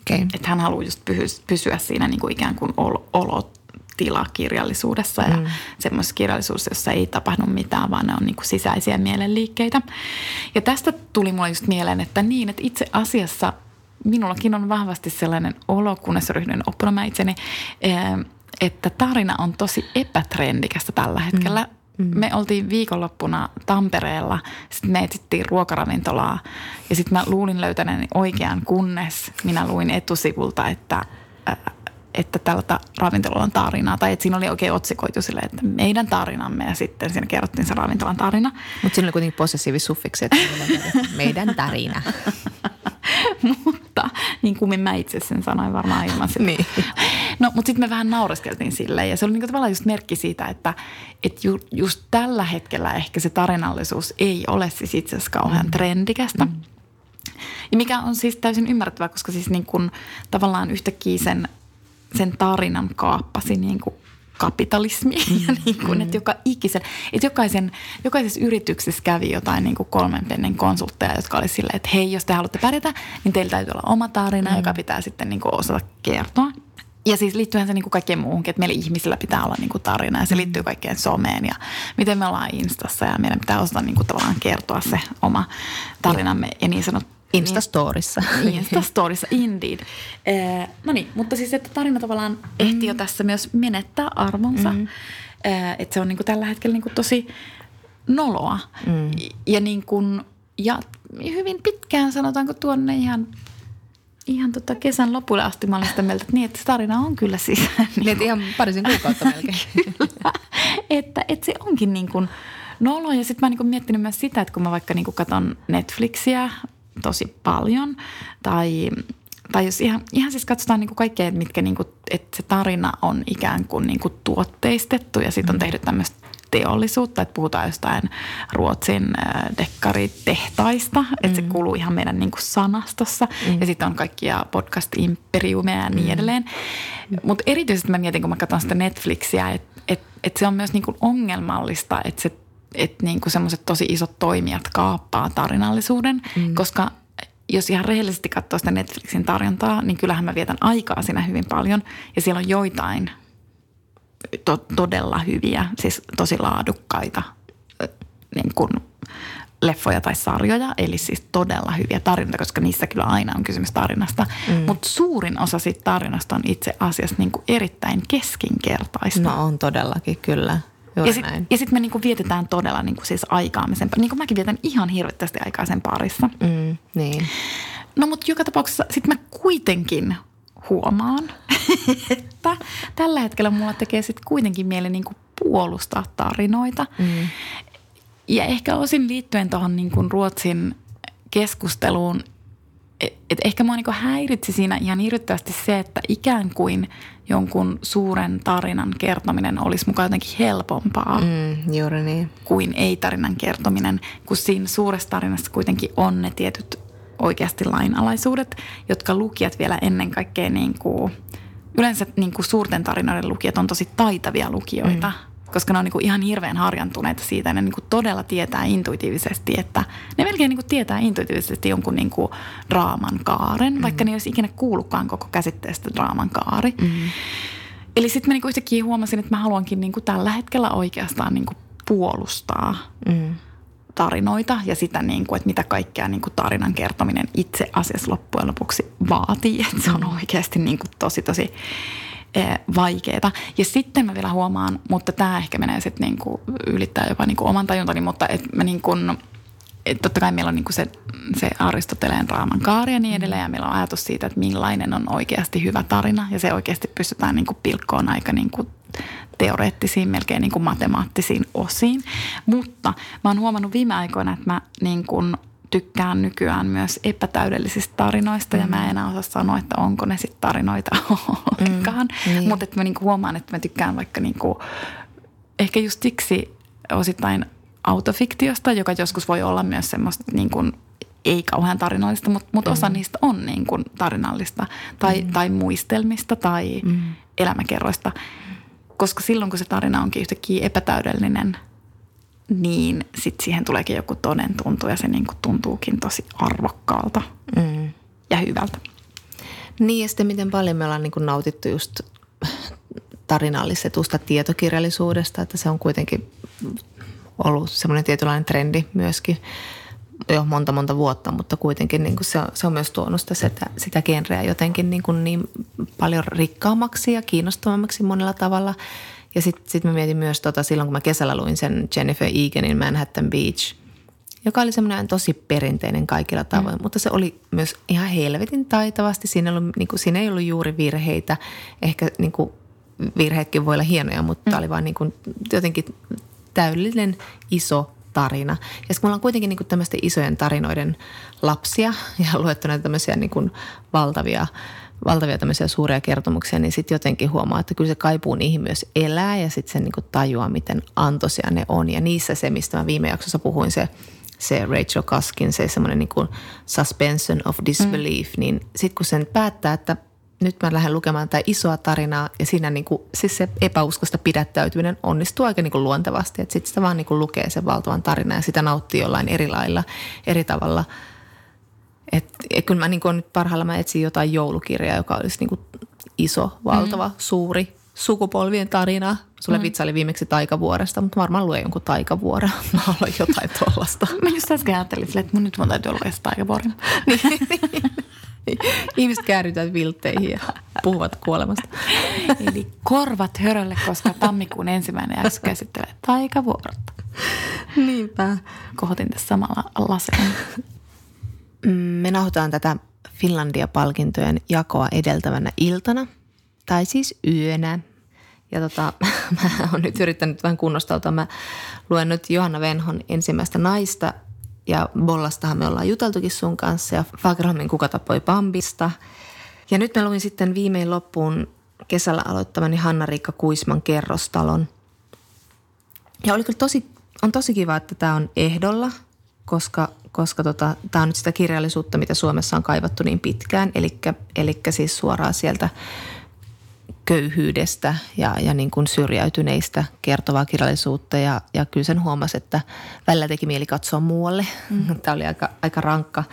Okay. Että hän haluaa just pysyä siinä niin kuin ikään kuin olot tila kirjallisuudessa ja mm. semmoisessa kirjallisuudessa, jossa ei tapahdu mitään, vaan ne on niin kuin sisäisiä mielenliikkeitä. Ja tästä tuli mulle just mieleen, että niin, että itse asiassa minullakin on vahvasti sellainen olo, kunnes ryhdyin oppimaan itseni, eh, että tarina on tosi epätrendikästä tällä hetkellä. Mm. Mm. Me oltiin viikonloppuna Tampereella, sitten me etsittiin ruokaravintolaa ja sitten mä luulin löytäneeni oikean, kunnes minä luin etusivulta, että että tältä ravintolalla on tarinaa. Tai että siinä oli oikein otsikoitu sille, että meidän tarinamme ja sitten siinä kerrottiin se ravintolan tarina. Mutta siinä oli kuitenkin possessiivisuffiksi, että meidän tarina. mutta niin kuin mä itse sen sanoin varmaan ilman sitä. niin. No, mutta sitten me vähän naureskeltiin sille ja se oli niin tavallaan just merkki siitä, että, että ju, just tällä hetkellä ehkä se tarinallisuus ei ole siis itse asiassa kauhean mm. trendikästä. Mm. Ja mikä on siis täysin ymmärrettävää, koska siis niin kuin tavallaan yhtäkkiä sen sen tarinan kaappasi niin kuin kapitalismi ja niin kuin, mm. että joka ikisen, että jokaisen, jokaisessa yrityksessä kävi jotain niin kuin kolmen pennen konsultteja, jotka oli silleen, että hei, jos te haluatte pärjätä, niin teillä täytyy olla oma tarina, mm. joka pitää sitten niin kuin osata kertoa. Ja siis liittyyhän se niin kuin kaikkeen muuhunkin, että meillä ihmisillä pitää olla niin kuin tarina ja se mm. liittyy kaikkeen someen ja miten me ollaan Instassa ja meidän pitää osata niin kuin tavallaan kertoa se oma tarinamme ja niin sanottu Instastorissa. Niin, Instastorissa, indeed. Eh, no niin, mutta siis että tarina tavallaan ehti jo mm. tässä myös menettää arvonsa. Mm. Eh, että se on niin kuin tällä hetkellä niin kuin tosi noloa. Mm. Ja, niin kuin, ja hyvin pitkään sanotaanko tuonne ihan ihan tota kesän lopulle asti mä olin sitä mieltä, että, niin, että tarina on kyllä siis. Niin, niin ihan parisen kuukautta melkein. kyllä, että, että se onkin niin kuin nolo. Ja sitten mä niin miettinyt myös sitä, että kun mä vaikka niin katson Netflixiä tosi paljon. Tai, tai jos ihan, ihan siis katsotaan niin kuin kaikkea, että, mitkä niin kuin, että se tarina on ikään kuin, niin kuin tuotteistettu ja sitten on mm. tehty tämmöistä teollisuutta, että puhutaan jostain Ruotsin äh, dekkaritehtaista, että mm. se kuuluu ihan meidän niin kuin sanastossa. Mm. Ja sitten on kaikkia podcast-imperiumeja ja niin mm. edelleen. Mm. Mutta erityisesti mä mietin, kun mä katson sitä Netflixiä, että et, et se on myös niin kuin ongelmallista, että se että niin kuin semmoiset tosi isot toimijat kaappaa tarinallisuuden, mm. koska jos ihan rehellisesti katsoo sitä Netflixin tarjontaa, niin kyllähän mä vietän aikaa siinä hyvin paljon. Ja siellä on joitain to- todella hyviä, siis tosi laadukkaita niin kuin leffoja tai sarjoja, eli siis todella hyviä tarinoita, koska niissä kyllä aina on kysymys tarinasta. Mm. Mutta suurin osa siitä tarinasta on itse asiassa niin kuin erittäin keskinkertaista. No on todellakin, kyllä. Juuri ja sitten sit me niinku vietetään todella niinku siis aikaamisen, niin kuin mäkin vietän ihan hirveästi aikaa sen parissa. Mm, niin. No mutta joka tapauksessa sitten mä kuitenkin huomaan, että tällä hetkellä mulla tekee sitten kuitenkin mieli niinku puolustaa tarinoita. Mm. Ja ehkä osin liittyen tuohon niinku Ruotsin keskusteluun, että ehkä mua niinku häiritsi siinä ihan hirvittävästi se, että ikään kuin jonkun suuren tarinan kertominen olisi mukaan jotenkin helpompaa mm, juuri niin. kuin ei-tarinan kertominen, kun siinä suuressa tarinassa kuitenkin on ne tietyt oikeasti lainalaisuudet, jotka lukijat vielä ennen kaikkea niin kuin, yleensä niin kuin suurten tarinoiden lukijat on tosi taitavia lukijoita. Mm koska ne on niin kuin ihan hirveän harjantuneita siitä. Ne niin kuin todella tietää intuitiivisesti, että ne melkein niin kuin tietää intuitiivisesti jonkun niin kuin draaman kaaren, mm. vaikka ne ei olisi ikinä kuullutkaan koko käsitteestä draaman kaari. Mm. Eli sitten mä niin kuin yhtäkkiä huomasin, että mä haluankin niin kuin tällä hetkellä oikeastaan niin kuin puolustaa mm. tarinoita ja sitä, niin kuin, että mitä kaikkea niin kuin tarinan kertominen itse asiassa loppujen lopuksi vaatii. Että se on mm. oikeasti niin kuin tosi tosi Eh, vaikeaa. Ja sitten mä vielä huomaan, mutta tämä ehkä menee sitten niinku ylittää jopa niinku oman tajuntani, mutta että mä niinku, et totta kai meillä on niinku se, se Aristoteleen raaman kaari ja niin edelleen, ja meillä on ajatus siitä, että millainen on oikeasti hyvä tarina, ja se oikeasti pystytään niinku pilkkoon aika niinku teoreettisiin, melkein niinku matemaattisiin osiin. Mutta mä oon huomannut viime aikoina, että mä niin kuin tykkään nykyään myös epätäydellisistä tarinoista mm. ja mä en enää osaa sanoa, että onko ne sitten tarinoita ollenkaan. Mm. Niin. Mutta mä niinku huomaan, että mä tykkään vaikka niinku, ehkä just siksi osittain autofiktiosta, joka joskus voi olla myös semmoista niin kuin, ei kauhean tarinallista, mutta, mutta mm. osa niistä on niin kuin tarinallista tai, mm. tai muistelmista tai mm. elämäkerroista. Koska silloin, kun se tarina onkin yhtäkkiä epätäydellinen – niin sitten siihen tuleekin joku toden tuntu ja se niin kuin tuntuukin tosi arvokkaalta mm. ja hyvältä. Niin ja sitten miten paljon me ollaan niin kuin nautittu just tarinallisetusta tietokirjallisuudesta, että se on kuitenkin ollut semmoinen tietynlainen trendi myöskin jo monta monta vuotta, mutta kuitenkin niin kuin se, on, se on myös tuonut sitä, sitä, sitä genreä jotenkin niin, kuin niin paljon rikkaammaksi ja kiinnostavammaksi monella tavalla – ja sitten sit mä mietin myös tota, silloin, kun mä kesällä luin sen Jennifer Eganin Manhattan Beach, joka oli semmoinen tosi perinteinen kaikilla tavoin, mm. mutta se oli myös ihan helvetin taitavasti. Siinä, ollut, niin kuin, siinä ei ollut juuri virheitä. Ehkä niin kuin, virheetkin voi olla hienoja, mutta mm. oli vaan niin kuin, jotenkin täydellinen iso tarina. Ja sitten me ollaan kuitenkin niin kuin tämmöisten isojen tarinoiden lapsia ja luettu näitä tämmöisiä niin kuin valtavia – valtavia tämmöisiä suuria kertomuksia, niin sitten jotenkin huomaa, että kyllä se kaipuu niihin myös elää ja sitten se niin kuin tajuaa, miten antoisia ne on. Ja niissä se, mistä mä viime jaksossa puhuin, se, se Rachel Kaskin, se semmoinen niin kuin suspension of disbelief, mm. niin sitten kun sen päättää, että nyt mä lähden lukemaan tätä isoa tarinaa ja siinä niin kuin, siis se epäuskosta pidättäytyminen onnistuu aika niin kuin luontevasti. Että sitten sitä vaan niin kuin lukee sen valtavan tarinan ja sitä nauttii jollain eri lailla, eri tavalla – et, et kyllä mä niin kuin nyt parhailla mä etsin jotain joulukirjaa, joka olisi niin kuin iso, valtava, mm. suuri sukupolvien tarina. Sulle mm. vitsaili viimeksi taikavuoresta, mutta varmaan lue jonkun taikavuoren. Mä haluan jotain tuollaista. mä just äsken ajattelin, että mun nyt mun täytyy olla taikavuoren. Niin. Ihmiset käärrytään viltteihin ja puhuvat kuolemasta. Eli korvat hörölle, koska tammikuun ensimmäinen jakso käsittelee taikavuorta. Niinpä. Kohotin tässä samalla laseen. Me nauhoitetaan tätä Finlandia-palkintojen jakoa edeltävänä iltana, tai siis yönä. Ja tota, mä oon nyt yrittänyt vähän kunnostautua. Mä luen nyt Johanna Venhon ensimmäistä naista ja Bollastahan me ollaan juteltukin sun kanssa ja Fagerholmin Kuka tappoi Bambista. Ja nyt mä luin sitten viimein loppuun kesällä aloittamani Hanna-Riikka Kuisman kerrostalon. ja oli kyllä tosi, on tosi kiva, että tämä on ehdolla, koska, koska tota, tämä on nyt sitä kirjallisuutta, mitä Suomessa on kaivattu niin pitkään. Eli siis suoraan sieltä köyhyydestä ja, ja niin kuin syrjäytyneistä kertovaa kirjallisuutta. Ja, ja kyllä sen huomasi, että välillä teki mieli katsoa muualle. Mm. Tämä oli aika, aika rankka.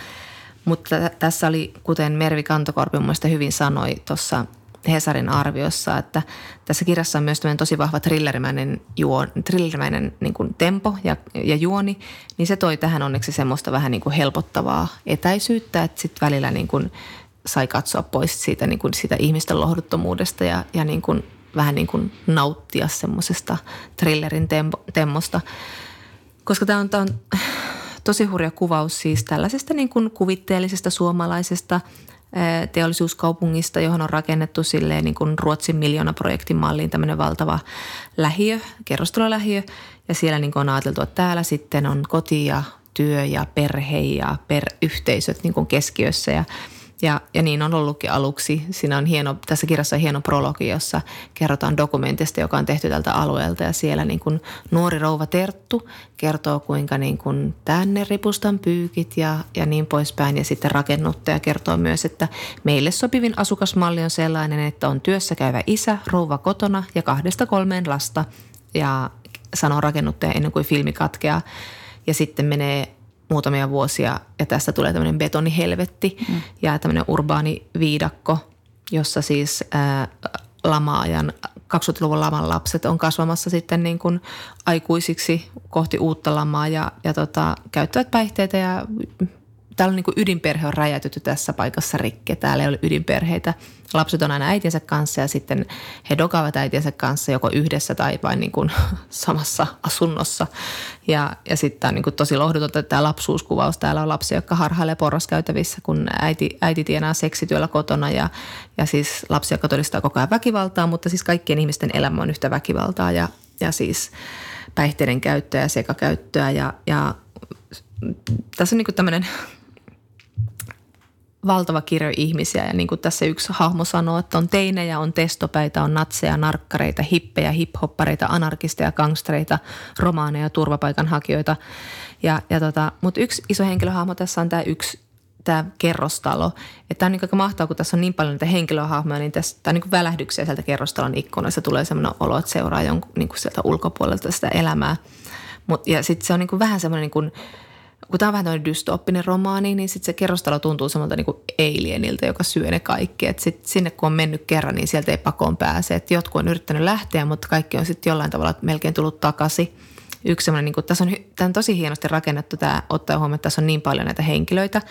Mutta tässä oli, kuten Mervi Kantokorpi mun hyvin sanoi tuossa Hesarin arviossa, että tässä kirjassa on myös tosi vahva thrillerimäinen, juon, thrillerimäinen niin kuin tempo ja, ja juoni, niin se toi tähän onneksi semmoista vähän niin kuin helpottavaa etäisyyttä, että sitten välillä niin kuin sai katsoa pois siitä, niin kuin siitä ihmisten lohduttomuudesta ja, ja niin kuin vähän niin kuin nauttia semmoisesta thrillerin tempo, temmosta. Koska tämä on, on tosi hurja kuvaus siis tällaisesta niin kuin kuvitteellisesta suomalaisesta teollisuuskaupungista, johon on rakennettu silleen niin kuin Ruotsin miljoonaprojektin malliin tämmöinen valtava lähiö, kerrostalolähiö. Ja siellä niin kuin on ajateltu, että täällä sitten on koti ja työ ja perhe ja peryhteisöt niin kuin keskiössä. Ja ja, ja niin on ollutkin aluksi. Siinä on hieno, tässä kirjassa on hieno prologi, jossa kerrotaan dokumentista, joka on tehty tältä alueelta. Ja siellä niin kuin nuori rouva Terttu kertoo, kuinka niin kuin tänne ripustan pyykit ja, ja niin poispäin. Ja sitten rakennuttaja kertoo myös, että meille sopivin asukasmalli on sellainen, että on työssä käyvä isä, rouva kotona ja kahdesta kolmeen lasta. Ja sanoo rakennuttaja ennen kuin filmi katkeaa. Ja sitten menee muutamia vuosia ja tästä tulee tämmöinen betonihelvetti mm. ja tämmöinen urbaani viidakko, jossa siis ää, lama-ajan 20-luvun laman lapset on kasvamassa sitten niin kuin aikuisiksi kohti uutta lamaa ja, ja tota, käyttävät päihteitä ja täällä on niin kuin ydinperhe on räjäytetty tässä paikassa rikke. Täällä ei ole ydinperheitä. Lapset on aina äitiensä kanssa ja sitten he dokaavat äitiensä kanssa joko yhdessä tai vain niin kuin samassa asunnossa. Ja, ja sitten tämä on niin kuin tosi lohdutonta tämä lapsuuskuvaus. Täällä on lapsia, jotka harhailee porraskäytävissä, kun äiti, äiti tienaa seksityöllä kotona ja, ja siis lapsia, jotka todistaa koko ajan väkivaltaa, mutta siis kaikkien ihmisten elämä on yhtä väkivaltaa ja, ja siis päihteiden käyttöä ja sekakäyttöä ja, ja tässä on niin tämmöinen valtava kirjo ihmisiä ja niin kuin tässä yksi hahmo sanoo, että on teinejä, on testopäitä, on natseja, narkkareita, hippejä, hiphoppareita, anarkisteja, gangstereita, romaaneja, turvapaikanhakijoita. Ja, ja tota, Mutta yksi iso henkilöhahmo tässä on tämä yksi tämä kerrostalo. Että tämä on niin mahtavaa, kun tässä on niin paljon näitä henkilöhahmoja, niin tässä, tämä on niin välähdyksiä sieltä kerrostalon ikkunasta. Tulee sellainen olo, että seuraa jonkun niin sieltä ulkopuolelta sitä elämää. Mut, ja sitten se on niin vähän semmoinen niin kun tämä on vähän tämmöinen dystooppinen romaani, niin sitten se kerrostalo tuntuu samalta niin kuin alienilta, joka syö ne kaikki. Et sit sinne kun on mennyt kerran, niin sieltä ei pakoon pääse. Et jotkut on yrittänyt lähteä, mutta kaikki on sitten jollain tavalla melkein tullut takaisin. Yksi semmoinen, niin kuin, tässä on, tämä on tosi hienosti rakennettu tämä, ottaa huomioon, että tässä on niin paljon näitä henkilöitä,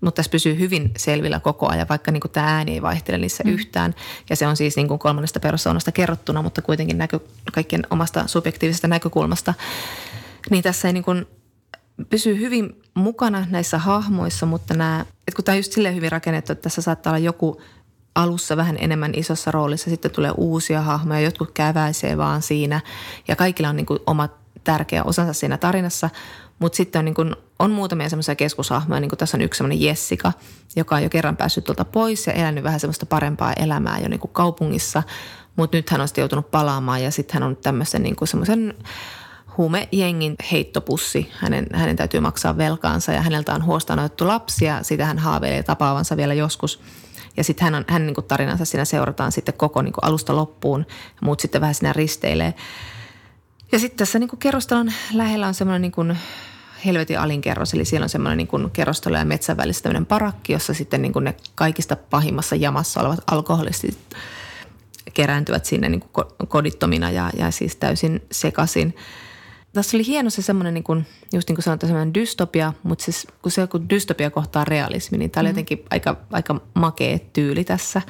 mutta tässä pysyy hyvin selvillä koko ajan, vaikka niin kuin tämä ääni ei vaihtele niissä mm. yhtään. Ja se on siis niin kuin kolmannesta persoonasta kerrottuna, mutta kuitenkin näkö, kaikkien omasta subjektiivisesta näkökulmasta. Niin tässä ei niin kuin pysyy hyvin mukana näissä hahmoissa, mutta nämä, että kun tämä on just silleen hyvin rakennettu, että tässä saattaa olla joku alussa vähän enemmän isossa roolissa, sitten tulee uusia hahmoja, jotkut käväisee vaan siinä ja kaikilla on niin kuin oma tärkeä osansa siinä tarinassa, mutta sitten on, niin kuin, on muutamia semmoisia keskushahmoja, niin kuin tässä on yksi semmoinen Jessica, joka on jo kerran päässyt tuolta pois ja elänyt vähän semmoista parempaa elämää jo niin kuin kaupungissa, mutta nyt hän on sitten joutunut palaamaan ja sitten hän on tämmöisen niin kuin semmoisen huumejengin heittopussi. Hänen, hänen täytyy maksaa velkaansa ja häneltä on huostaan otettu lapsia. Sitä hän haaveilee tapaavansa vielä joskus. Ja sitten hän, on, hän niin kuin tarinansa siinä seurataan sitten koko niin kuin alusta loppuun. Muut sitten vähän siinä risteilee. Ja sitten tässä niin kuin kerrostalon lähellä on semmoinen niin kuin helvetin alinkerros, eli siellä on semmoinen niin kerrostalo ja metsän välissä tämmöinen parakki, jossa sitten niin kuin ne kaikista pahimmassa jamassa olevat alkoholistit kerääntyvät sinne niin kuin kodittomina ja, ja siis täysin sekaisin – tässä oli hieno se semmoinen, niin kuin, just niin kuin sanotaan, semmoinen dystopia, mutta siis kun se kun dystopia kohtaa realismi, niin tämä oli mm. jotenkin aika, aika makea tyyli tässä.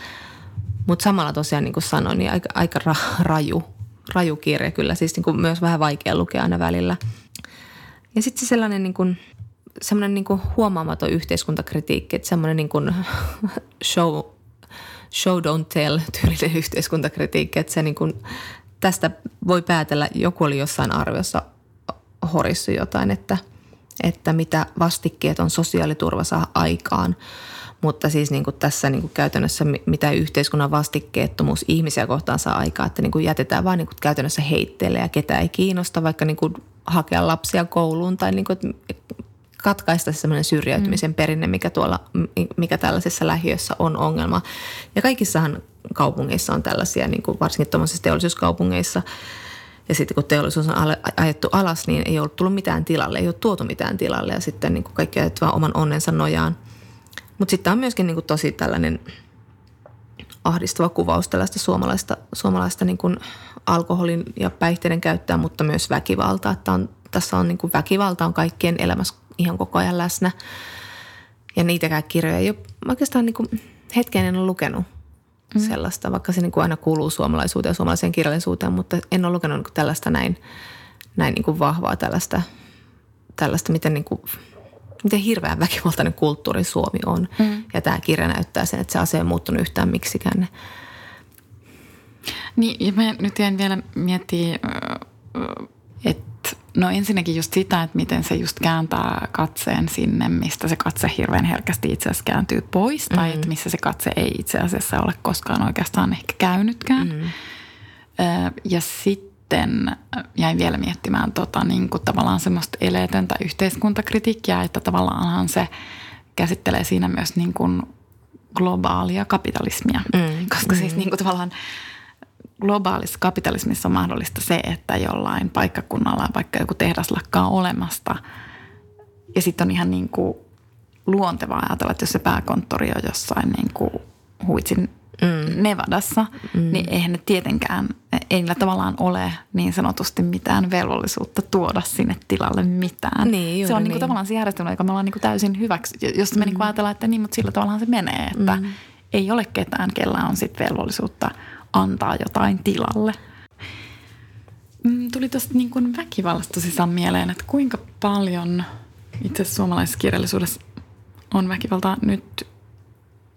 Mutta samalla tosiaan niin kuin sanoin, niin aika, aika ra, raju, raju kirja kyllä, siis niin kuin myös vähän vaikea lukea aina välillä. Ja sitten se sellainen niin kuin, semmoinen niin kuin huomaamaton yhteiskuntakritiikki, että semmoinen niin kuin show, show don't tell tyylinen yhteiskuntakritiikki, että se niin kuin, tästä voi päätellä, joku oli jossain arviossa horissu jotain, että, että mitä vastikkeet on sosiaaliturva saa aikaan. mutta siis niin kuin tässä niin kuin käytännössä mitä yhteiskunnan vastikkeettomuus ihmisiä kohtaan saa aikaa, että niin kuin jätetään vaan niin kuin käytännössä heitteille ja ketä ei kiinnosta vaikka niin kuin hakea lapsia kouluun tai niin kuin, katkaista semmoinen syrjäytymisen mm. perinne, mikä, tuolla, mikä tällaisessa lähiössä on ongelma. Ja kaikissahan kaupungeissa on tällaisia, niin kuin varsinkin tuollaisissa teollisuuskaupungeissa – ja sitten kun teollisuus on ajettu alas, niin ei ole tullut mitään tilalle, ei ole tuotu mitään tilalle ja sitten niin kuin kaikki ajettu vaan oman onnensa nojaan. Mutta sitten on myöskin niin kuin tosi tällainen ahdistava kuvaus tällaista suomalaista, suomalaista niin kuin alkoholin ja päihteiden käyttöä, mutta myös väkivaltaa. Että on, tässä on niin kuin väkivalta on kaikkien elämässä ihan koko ajan läsnä. Ja niitäkään kirjoja ei ole oikeastaan niin kuin hetken en ole lukenut mm. sellaista, vaikka se niin kuin aina kuuluu suomalaisuuteen ja suomalaiseen kirjallisuuteen, mutta en ole lukenut niin tällaista näin, näin niin kuin vahvaa tällaista, tällaista miten, niin kuin, miten hirveän väkivaltainen kulttuuri Suomi on. Mm. Ja tämä kirja näyttää sen, että se asia ei muuttunut yhtään miksikään. Niin, ja mä nyt jäin vielä miettiä, että No ensinnäkin just sitä, että miten se just kääntää katseen sinne, mistä se katse hirveän herkästi itse asiassa kääntyy pois. Mm-hmm. Tai että missä se katse ei itse asiassa ole koskaan oikeastaan ehkä käynytkään. Mm-hmm. Ja sitten jäin vielä miettimään tota, niin kuin tavallaan semmoista eleetöntä yhteiskuntakritiikkiä, että tavallaanhan se käsittelee siinä myös niin kuin globaalia kapitalismia. Mm-hmm. Koska siis mm. niin kuin tavallaan – globaalissa kapitalismissa on mahdollista se, että jollain paikkakunnalla vaikka joku tehdas lakkaa olemasta. Ja sitten on ihan niin kuin luontevaa ajatella, että jos se pääkonttori on jossain niin kuin huitsin mm. Nevadassa, mm. niin eihän ne tietenkään, ei niillä tavallaan ole niin sanotusti mitään velvollisuutta tuoda sinne tilalle mitään. Niin, se on niin. niin. tavallaan se järjestelmä, joka me ollaan niin kuin täysin hyväksi, jos me mm. niin kuin ajatellaan, että niin, mutta sillä tavallaan se menee, että mm. ei ole ketään, kellä on sitten velvollisuutta – antaa jotain tilalle. Mm, tuli tuosta niin kuin väkivallasta sisään mieleen, että kuinka paljon itse suomalaisessa kirjallisuudessa on väkivaltaa. Nyt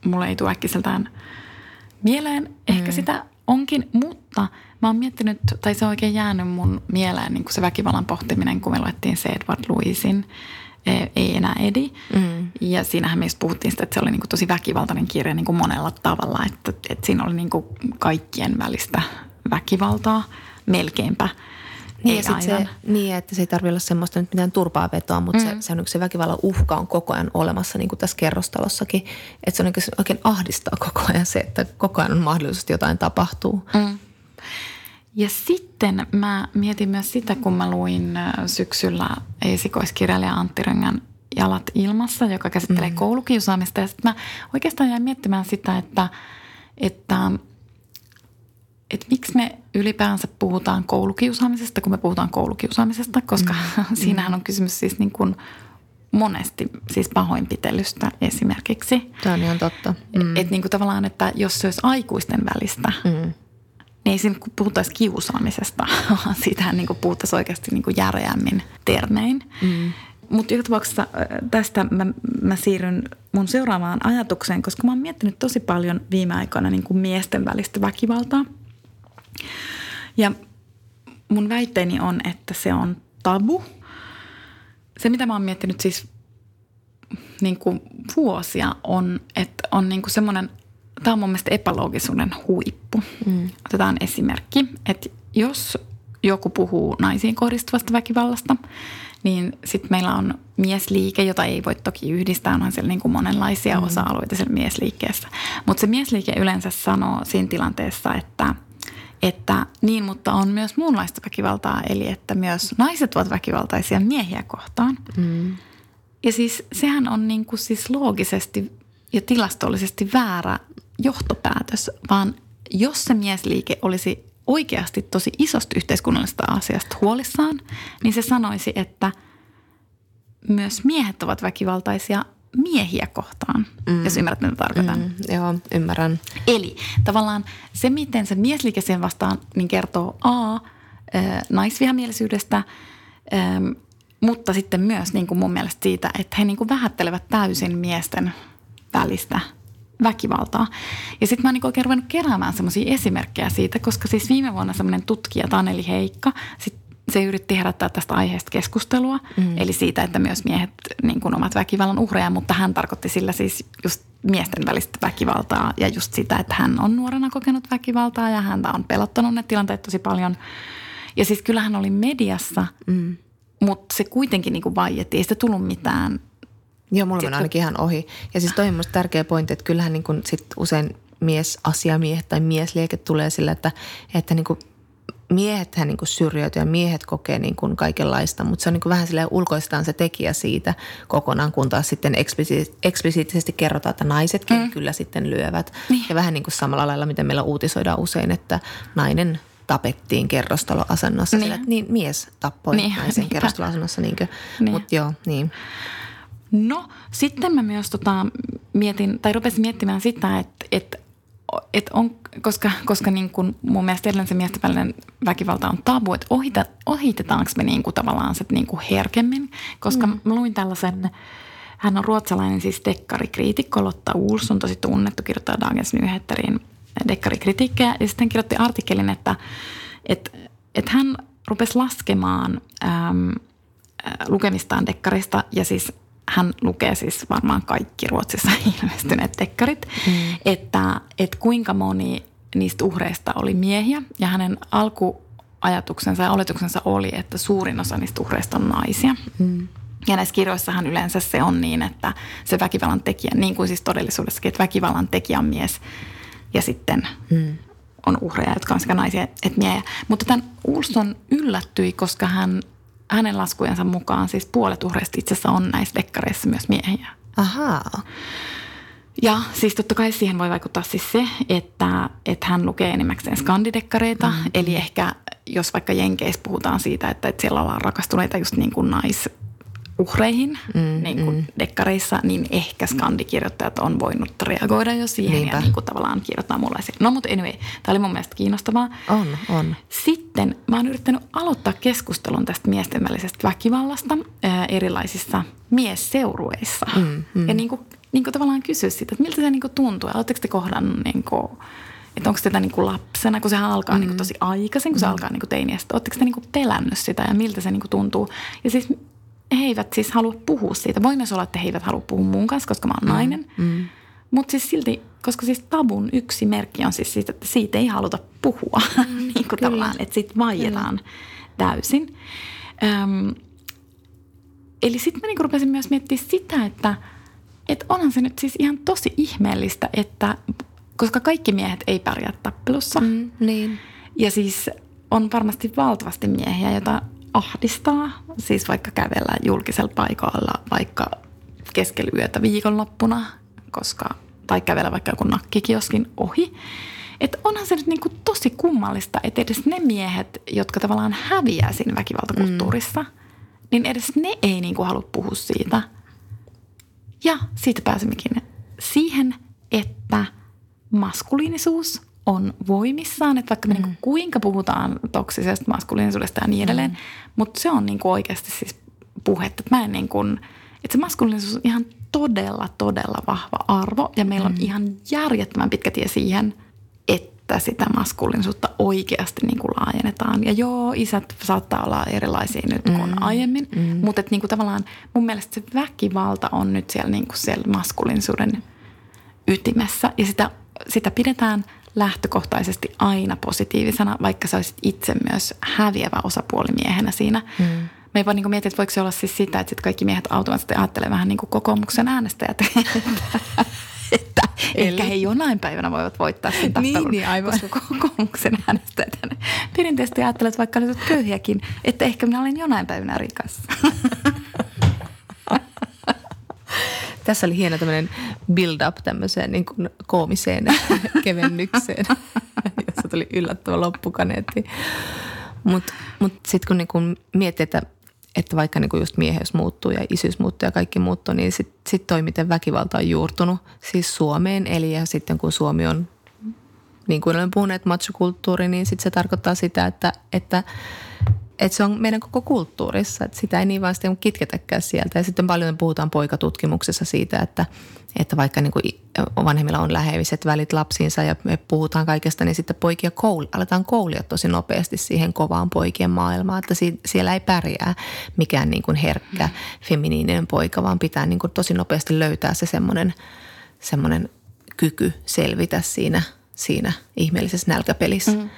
mulle ei tule äkkiseltään mieleen. Ehkä mm. sitä onkin, mutta mä oon miettinyt, tai se on oikein jäänyt mun mieleen niin kuin se väkivallan pohtiminen, kun me luettiin se Edward Lewisin ei enää edi. Mm. Ja siinähän meistä puhuttiin sitä, että se oli niin kuin tosi väkivaltainen kirja niin kuin monella tavalla, että, että siinä oli niin kuin kaikkien välistä väkivaltaa melkeinpä. Niin, ei aivan. Se, niin, että se ei tarvitse olla semmoista nyt mitään turpaa vetoa, mutta mm. se, se, on se väkivallan uhka on koko ajan olemassa, niin kuin tässä kerrostalossakin. Että se on niin oikein ahdistaa koko ajan se, että koko ajan on mahdollisuus, että jotain tapahtuu. Mm. Ja sitten mä mietin myös sitä, kun mä luin syksyllä esikoiskirjailija Antti Röngän Jalat ilmassa, joka käsittelee mm. koulukiusaamista. Ja sitten mä oikeastaan jäin miettimään sitä, että, että, että miksi me ylipäänsä puhutaan koulukiusaamisesta, kun me puhutaan koulukiusaamisesta, koska mm. siinähän on kysymys siis niin kuin monesti siis pahoinpitelystä esimerkiksi. Tämä on ihan totta. Mm. Että niin kuin tavallaan, että jos se olisi aikuisten välistä mm – niin ei siinä puhuttaisi kiusaamisesta, vaan siitähän niin puhuttaisiin oikeasti niin järeämmin termein. Mm. Mutta joka tapauksessa tästä mä, mä siirryn mun seuraavaan ajatukseen, koska mä oon miettinyt tosi paljon viime aikoina niin kuin miesten välistä väkivaltaa. Ja mun väitteeni on, että se on tabu. Se, mitä mä oon miettinyt siis niin kuin vuosia, on, että on niin kuin semmoinen tämä on mun mielestä epäloogisuuden huippu. Mm. Otetaan esimerkki, että jos joku puhuu naisiin kohdistuvasta väkivallasta, niin sitten meillä on miesliike, jota ei voi toki yhdistää, onhan siellä niin kuin monenlaisia mm. osa-alueita siellä miesliikkeessä. Mutta se miesliike yleensä sanoo siinä tilanteessa, että, että niin, mutta on myös muunlaista väkivaltaa, eli että myös naiset ovat väkivaltaisia miehiä kohtaan. Mm. Ja siis sehän on niin kuin siis loogisesti ja tilastollisesti väärä johtopäätös, vaan jos se miesliike olisi oikeasti tosi isosta yhteiskunnallisesta asiasta huolissaan, niin se sanoisi, että myös miehet ovat väkivaltaisia miehiä kohtaan, mm. jos ymmärrät, mitä tarkoitan. Mm, joo, ymmärrän. Eli tavallaan se, miten se miesliike siihen vastaan, niin kertoo A, naisvihamielisyydestä, mutta sitten myös niin kuin mun mielestä siitä, että he niin kuin vähättelevät täysin miesten välistä väkivaltaa. Ja sitten mä oon niin oikein ruvennut keräämään semmoisia esimerkkejä siitä, koska siis viime vuonna semmoinen tutkija Taneli Heikka sit se yritti herättää tästä aiheesta keskustelua, mm. eli siitä, että myös miehet niin kuin omat väkivallan uhreja, mutta hän tarkoitti sillä siis just miesten välistä väkivaltaa ja just sitä, että hän on nuorena kokenut väkivaltaa ja häntä on pelottanut ne tilanteet tosi paljon. Ja siis kyllähän oli mediassa, mm. mutta se kuitenkin niin kuin vaiettiin, ei sitä tullut mitään. Joo, mulla on ainakin ihan ohi. Ja siis toi on musta tärkeä pointti, että kyllähän niin sit usein miesasiamiehet tai miesliike tulee sillä, että, että niin kuin miehethän niin kuin syrjäytyy ja miehet kokee niin kuin kaikenlaista, mutta se on niin kuin vähän sille ulkoistaan se tekijä siitä kokonaan, kun taas sitten eksplisiittisesti kerrotaan, että naisetkin mm. kyllä sitten lyövät. Niin. Ja vähän niin kuin samalla lailla, miten meillä uutisoidaan usein, että nainen tapettiin kerrostaloasennossa. Niin. Sillä, että niin, mies tappoi niin. naisen kerrostaloasennossa. Niin. Mutta joo, niin. No, sitten mä myös tota, mietin, tai rupesin miettimään sitä, että, että et on, koska, koska niin kuin mun mielestä edelleen se miesten välinen väkivalta on tabu, että ohita, ohitetaanko me niin kuin tavallaan se niin kuin herkemmin, koska mm. mä luin tällaisen, hän on ruotsalainen siis dekkarikriitikko Lotta on tosi tunnettu, kirjoittaa Dagens Nyheterin dekkarikritiikkejä ja sitten kirjoitti artikkelin, että, että, että hän rupesi laskemaan äm, lukemistaan dekkarista ja siis hän lukee siis varmaan kaikki Ruotsissa ilmestyneet tekkarit, mm. että, että kuinka moni niistä uhreista oli miehiä ja hänen alkuajatuksensa ja oletuksensa oli, että suurin osa niistä uhreista on naisia. Mm. Ja näissä kirjoissahan yleensä se on niin, että se väkivallan tekijä, niin kuin siis todellisuudessakin, että väkivallan tekijä on mies ja sitten mm. on uhreja, jotka on sekä naisia että miehiä. Mutta tämän Ulsson yllättyi, koska hän hänen laskujensa mukaan siis puolet uhreista itse asiassa on näissä dekkareissa myös miehiä. Ahaa. Ja siis totta kai siihen voi vaikuttaa siis se, että, että hän lukee enimmäkseen skandidekkareita. Mm. Eli ehkä jos vaikka Jenkeissä puhutaan siitä, että, että siellä ollaan rakastuneita just niin kuin nais, uhreihin mm, niin kuin mm. dekkareissa, niin ehkä skandikirjoittajat on voinut reagoida jo siihen Niinpä. ja niin kuin tavallaan kirjoittaa mulle siihen. No mutta anyway, tämä oli mun mielestä kiinnostavaa. On, on. Sitten mä oon yrittänyt aloittaa keskustelun tästä miesten välisestä väkivallasta ää, erilaisissa miesseurueissa. Mm, mm. Ja niin kuin, niin kuin tavallaan kysyä sitä, että miltä se niin kuin tuntuu. Oletteko te kohdannut niin kuin, että onko tätä niin kuin lapsena, kun sehän alkaa mm. niin kuin tosi aikaisin, kun se mm. alkaa niin kuin teiniästä. Oletteko te niin kuin pelännyt sitä ja miltä se niin kuin tuntuu? Ja siis he eivät siis halua puhua siitä. Voi myös olla, että he eivät halua puhua mun kanssa, koska mä oon mm, nainen. Mm. Mutta siis silti, koska siis tabun yksi merkki on siis siitä, että siitä ei haluta puhua. Mm, niin kuin tavallaan, että siitä vaietaan Kyllä. täysin. Öm, eli sitten mä niinku rupesin myös miettimään sitä, että et onhan se nyt siis ihan tosi ihmeellistä, että koska kaikki miehet ei pärjää tappelussa. Mm, niin. Ja siis on varmasti valtavasti miehiä, joita ahdistaa, siis vaikka kävellä julkisella paikalla vaikka keskellä yötä viikonloppuna, koska, tai kävellä vaikka joku nakkikioskin ohi. Että onhan se nyt niinku tosi kummallista, että edes ne miehet, jotka tavallaan häviää siinä väkivaltakulttuurissa, mm. niin edes ne ei niinku halua puhua siitä. Ja siitä pääsemmekin siihen, että maskuliinisuus on voimissaan, että vaikka me mm. niin kuinka puhutaan toksisesta maskuliinisuudesta ja niin edelleen, mm. mutta se on niin kuin oikeasti siis puhetta. Että mä en niin kuin, että se maskuliinisuus on ihan todella, todella vahva arvo ja meillä mm. on ihan järjettömän pitkä tie siihen, että sitä maskuliinisuutta oikeasti niin kuin laajennetaan. Ja joo, isät saattaa olla erilaisia nyt kuin mm. aiemmin, mm. mutta että niin kuin tavallaan mun mielestä se väkivalta on nyt siellä, niin kuin siellä maskuliinisuuden ytimessä ja sitä, sitä pidetään – lähtökohtaisesti aina positiivisena, vaikka sä olisit itse myös häviävä osapuoli miehenä siinä. Mm. Me ei voi niin miettiä, että voiko se olla siis sitä, että sit kaikki miehet automaattisesti ajattelee vähän niin kuin kokoomuksen äänestäjät, että ehkä he jonain päivänä voivat voittaa sen tappelun, niin, niin, aivan. koska kokoomuksen äänestäjät perinteisesti ajattelevat, vaikka olisit köyhiäkin, että ehkä minä olen jonain päivänä rikas. Tässä oli hieno tämmöinen build-up tämmöiseen niin kuin koomiseen kevennykseen, jossa tuli yllättävä loppukaneetti. Mutta mut, mut sitten kun niin kun miettii, että, että vaikka niin kuin just mieheys muuttuu ja isyys muuttuu ja kaikki muuttuu, niin sitten sit toi, miten väkivalta on juurtunut siis Suomeen. Eli ja sitten kun Suomi on, niin kuin olen puhunut, machokulttuuri, niin sitten se tarkoittaa sitä, että, että että se on meidän koko kulttuurissa, että sitä ei niin vaan sitten kitketäkään sieltä. Ja sitten paljon puhutaan poikatutkimuksessa siitä, että, että vaikka niin kuin vanhemmilla on läheiset välit lapsiinsa ja me puhutaan kaikesta, niin sitten poikia koul, aletaan koulia tosi nopeasti siihen kovaan poikien maailmaan, että si, siellä ei pärjää mikään niin kuin herkkä mm. feminiininen poika, vaan pitää niin kuin tosi nopeasti löytää se semmoinen, semmoinen kyky selvitä siinä, siinä ihmeellisessä nälkäpelissä. Mm.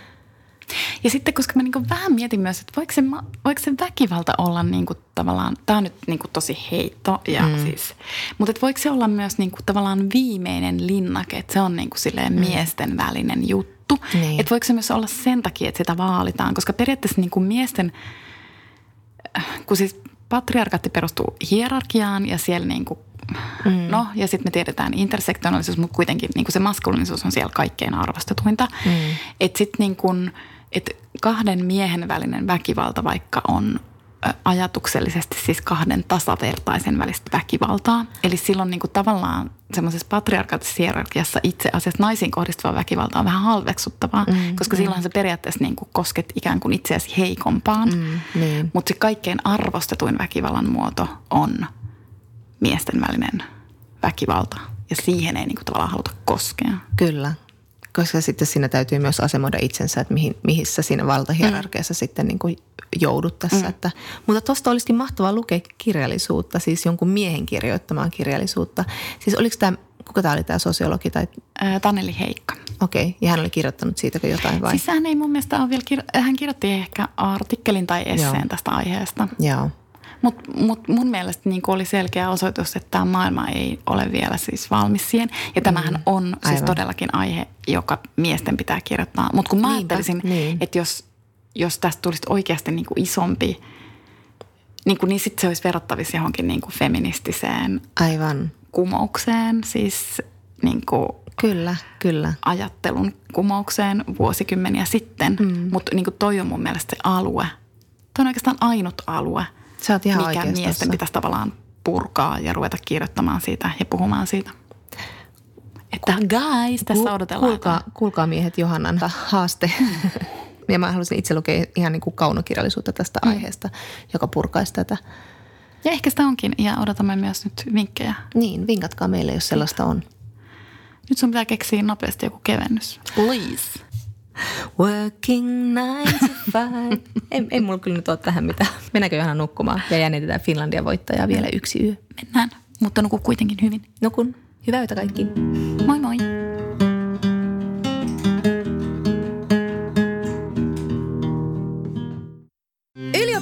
Ja sitten, koska mä niin vähän mietin myös, että voiko se, voiko se väkivalta olla niin kuin tavallaan, tämä on nyt niin kuin tosi heitto, ja mm. siis, mutta että voiko se olla myös niin kuin tavallaan viimeinen linnake, että se on niin kuin silleen mm. miesten välinen juttu. Niin. Että voiko se myös olla sen takia, että sitä vaalitaan, koska periaatteessa niin kuin miesten, kun siis patriarkatti perustuu hierarkiaan ja siellä niin kuin Mm. No, ja sitten me tiedetään intersektionaalisuus, mutta kuitenkin niin se maskuliinisuus on siellä kaikkein arvostetuinta. Mm. Että sitten niin että kahden miehen välinen väkivalta vaikka on ajatuksellisesti siis kahden tasavertaisen välistä väkivaltaa. Eli silloin niin kuin tavallaan semmoisessa patriarkaattisessa hierarkiassa itse asiassa naisiin kohdistuva väkivalta on vähän halveksuttavaa, mm, koska mm. silloin se periaatteessa niin kuin kosket ikään kuin itseäsi heikompaan. Mm, niin. Mutta se kaikkein arvostetuin väkivallan muoto on miesten välinen väkivalta. Ja siihen ei niin kuin tavallaan haluta koskea. Kyllä, koska sitten siinä täytyy myös asemoida itsensä, että mihin, mihin sä siinä valtahierarkiassa mm. sitten niin kuin joudut tässä. Mm. Että, mutta tuosta olisikin mahtavaa lukea kirjallisuutta, siis jonkun miehen kirjoittamaan kirjallisuutta. Siis oliko tämä, kuka tämä oli tämä sosiologi? Tai... Ää, Taneli Heikka. Okei, okay. ja hän oli kirjoittanut siitä jotain vai? Siis hän ei mun mielestä ole vielä, kir- hän kirjoitti ehkä artikkelin tai esseen Joo. tästä aiheesta. Joo. Mutta mut mun mielestä niin oli selkeä osoitus, että tämä maailma ei ole vielä siis valmis siihen. Ja tämähän mm, on siis aivan. todellakin aihe, joka miesten pitää kirjoittaa. Mutta kun mä Niinpä, ajattelisin, niin. että jos, jos tästä tulisi oikeasti niin kuin isompi, niin, kuin, niin sitten se olisi verrattavissa johonkin niin kuin feministiseen aivan. kumoukseen. Siis niin kuin Kyllä, kyllä. ajattelun kumoukseen vuosikymmeniä sitten. Mm. Mutta niin toi on mun mielestä se alue. Tämä on oikeastaan ainut alue – Sä oot ihan mikä miesten tossa. pitäisi tavallaan purkaa ja ruveta kirjoittamaan siitä ja puhumaan siitä. Että guys, tässä odotellaan. Kuulkaa, kuulkaa miehet Johannan haaste. ja mä haluaisin itse lukea ihan niin kuin kaunokirjallisuutta tästä mm. aiheesta, joka purkaisi tätä. Ja ehkä sitä onkin ja odotamme myös nyt vinkkejä. Niin, vinkatkaa meille, jos sellaista on. Nyt sun pitää keksiä nopeasti joku kevennys. Please. Working nine to five. ei, ei mulla kyllä nyt ole tähän mitään. Mennäänkö Johanna nukkumaan ja jännitetään Finlandia voittajaa vielä yksi yö? Mennään, mutta nuku kuitenkin hyvin. Nukun. Hyvää yötä kaikki. Moi.